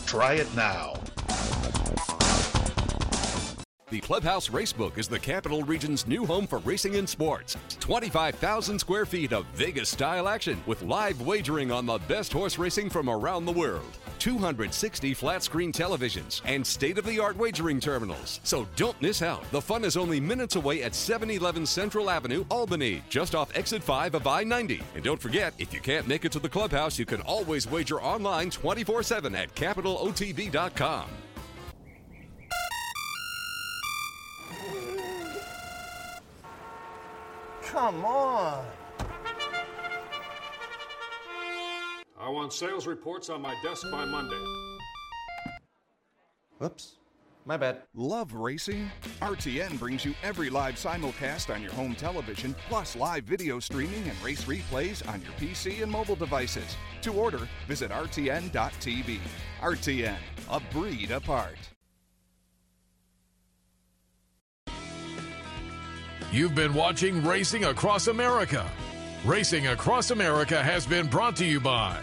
I: Try it now.
J: The Clubhouse Racebook is the Capital Region's new home for racing and sports. 25,000 square feet of Vegas style action with live wagering on the best horse racing from around the world. 260 flat screen televisions, and state of the art wagering terminals. So don't miss out. The fun is only minutes away at 711 Central Avenue, Albany, just off exit 5 of I 90. And don't forget, if you can't make it to the clubhouse, you can always wager online 24 7 at capitalotb.com.
K: Come on.
L: I want sales reports on my desk by Monday.
K: Whoops. My bad.
M: Love racing? RTN brings you every live simulcast on your home television, plus live video streaming and race replays on your PC and mobile devices. To order, visit RTN.tv. RTN, a breed apart.
A: You've been watching Racing Across America. Racing Across America has been brought to you by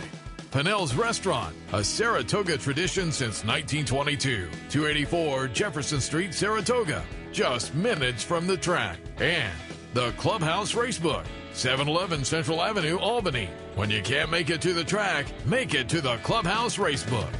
A: Pennell's Restaurant, a Saratoga tradition since 1922. 284 Jefferson Street, Saratoga, just minutes from the track. And the Clubhouse Racebook, 711 Central Avenue, Albany. When you can't make it to the track, make it to the Clubhouse Racebook.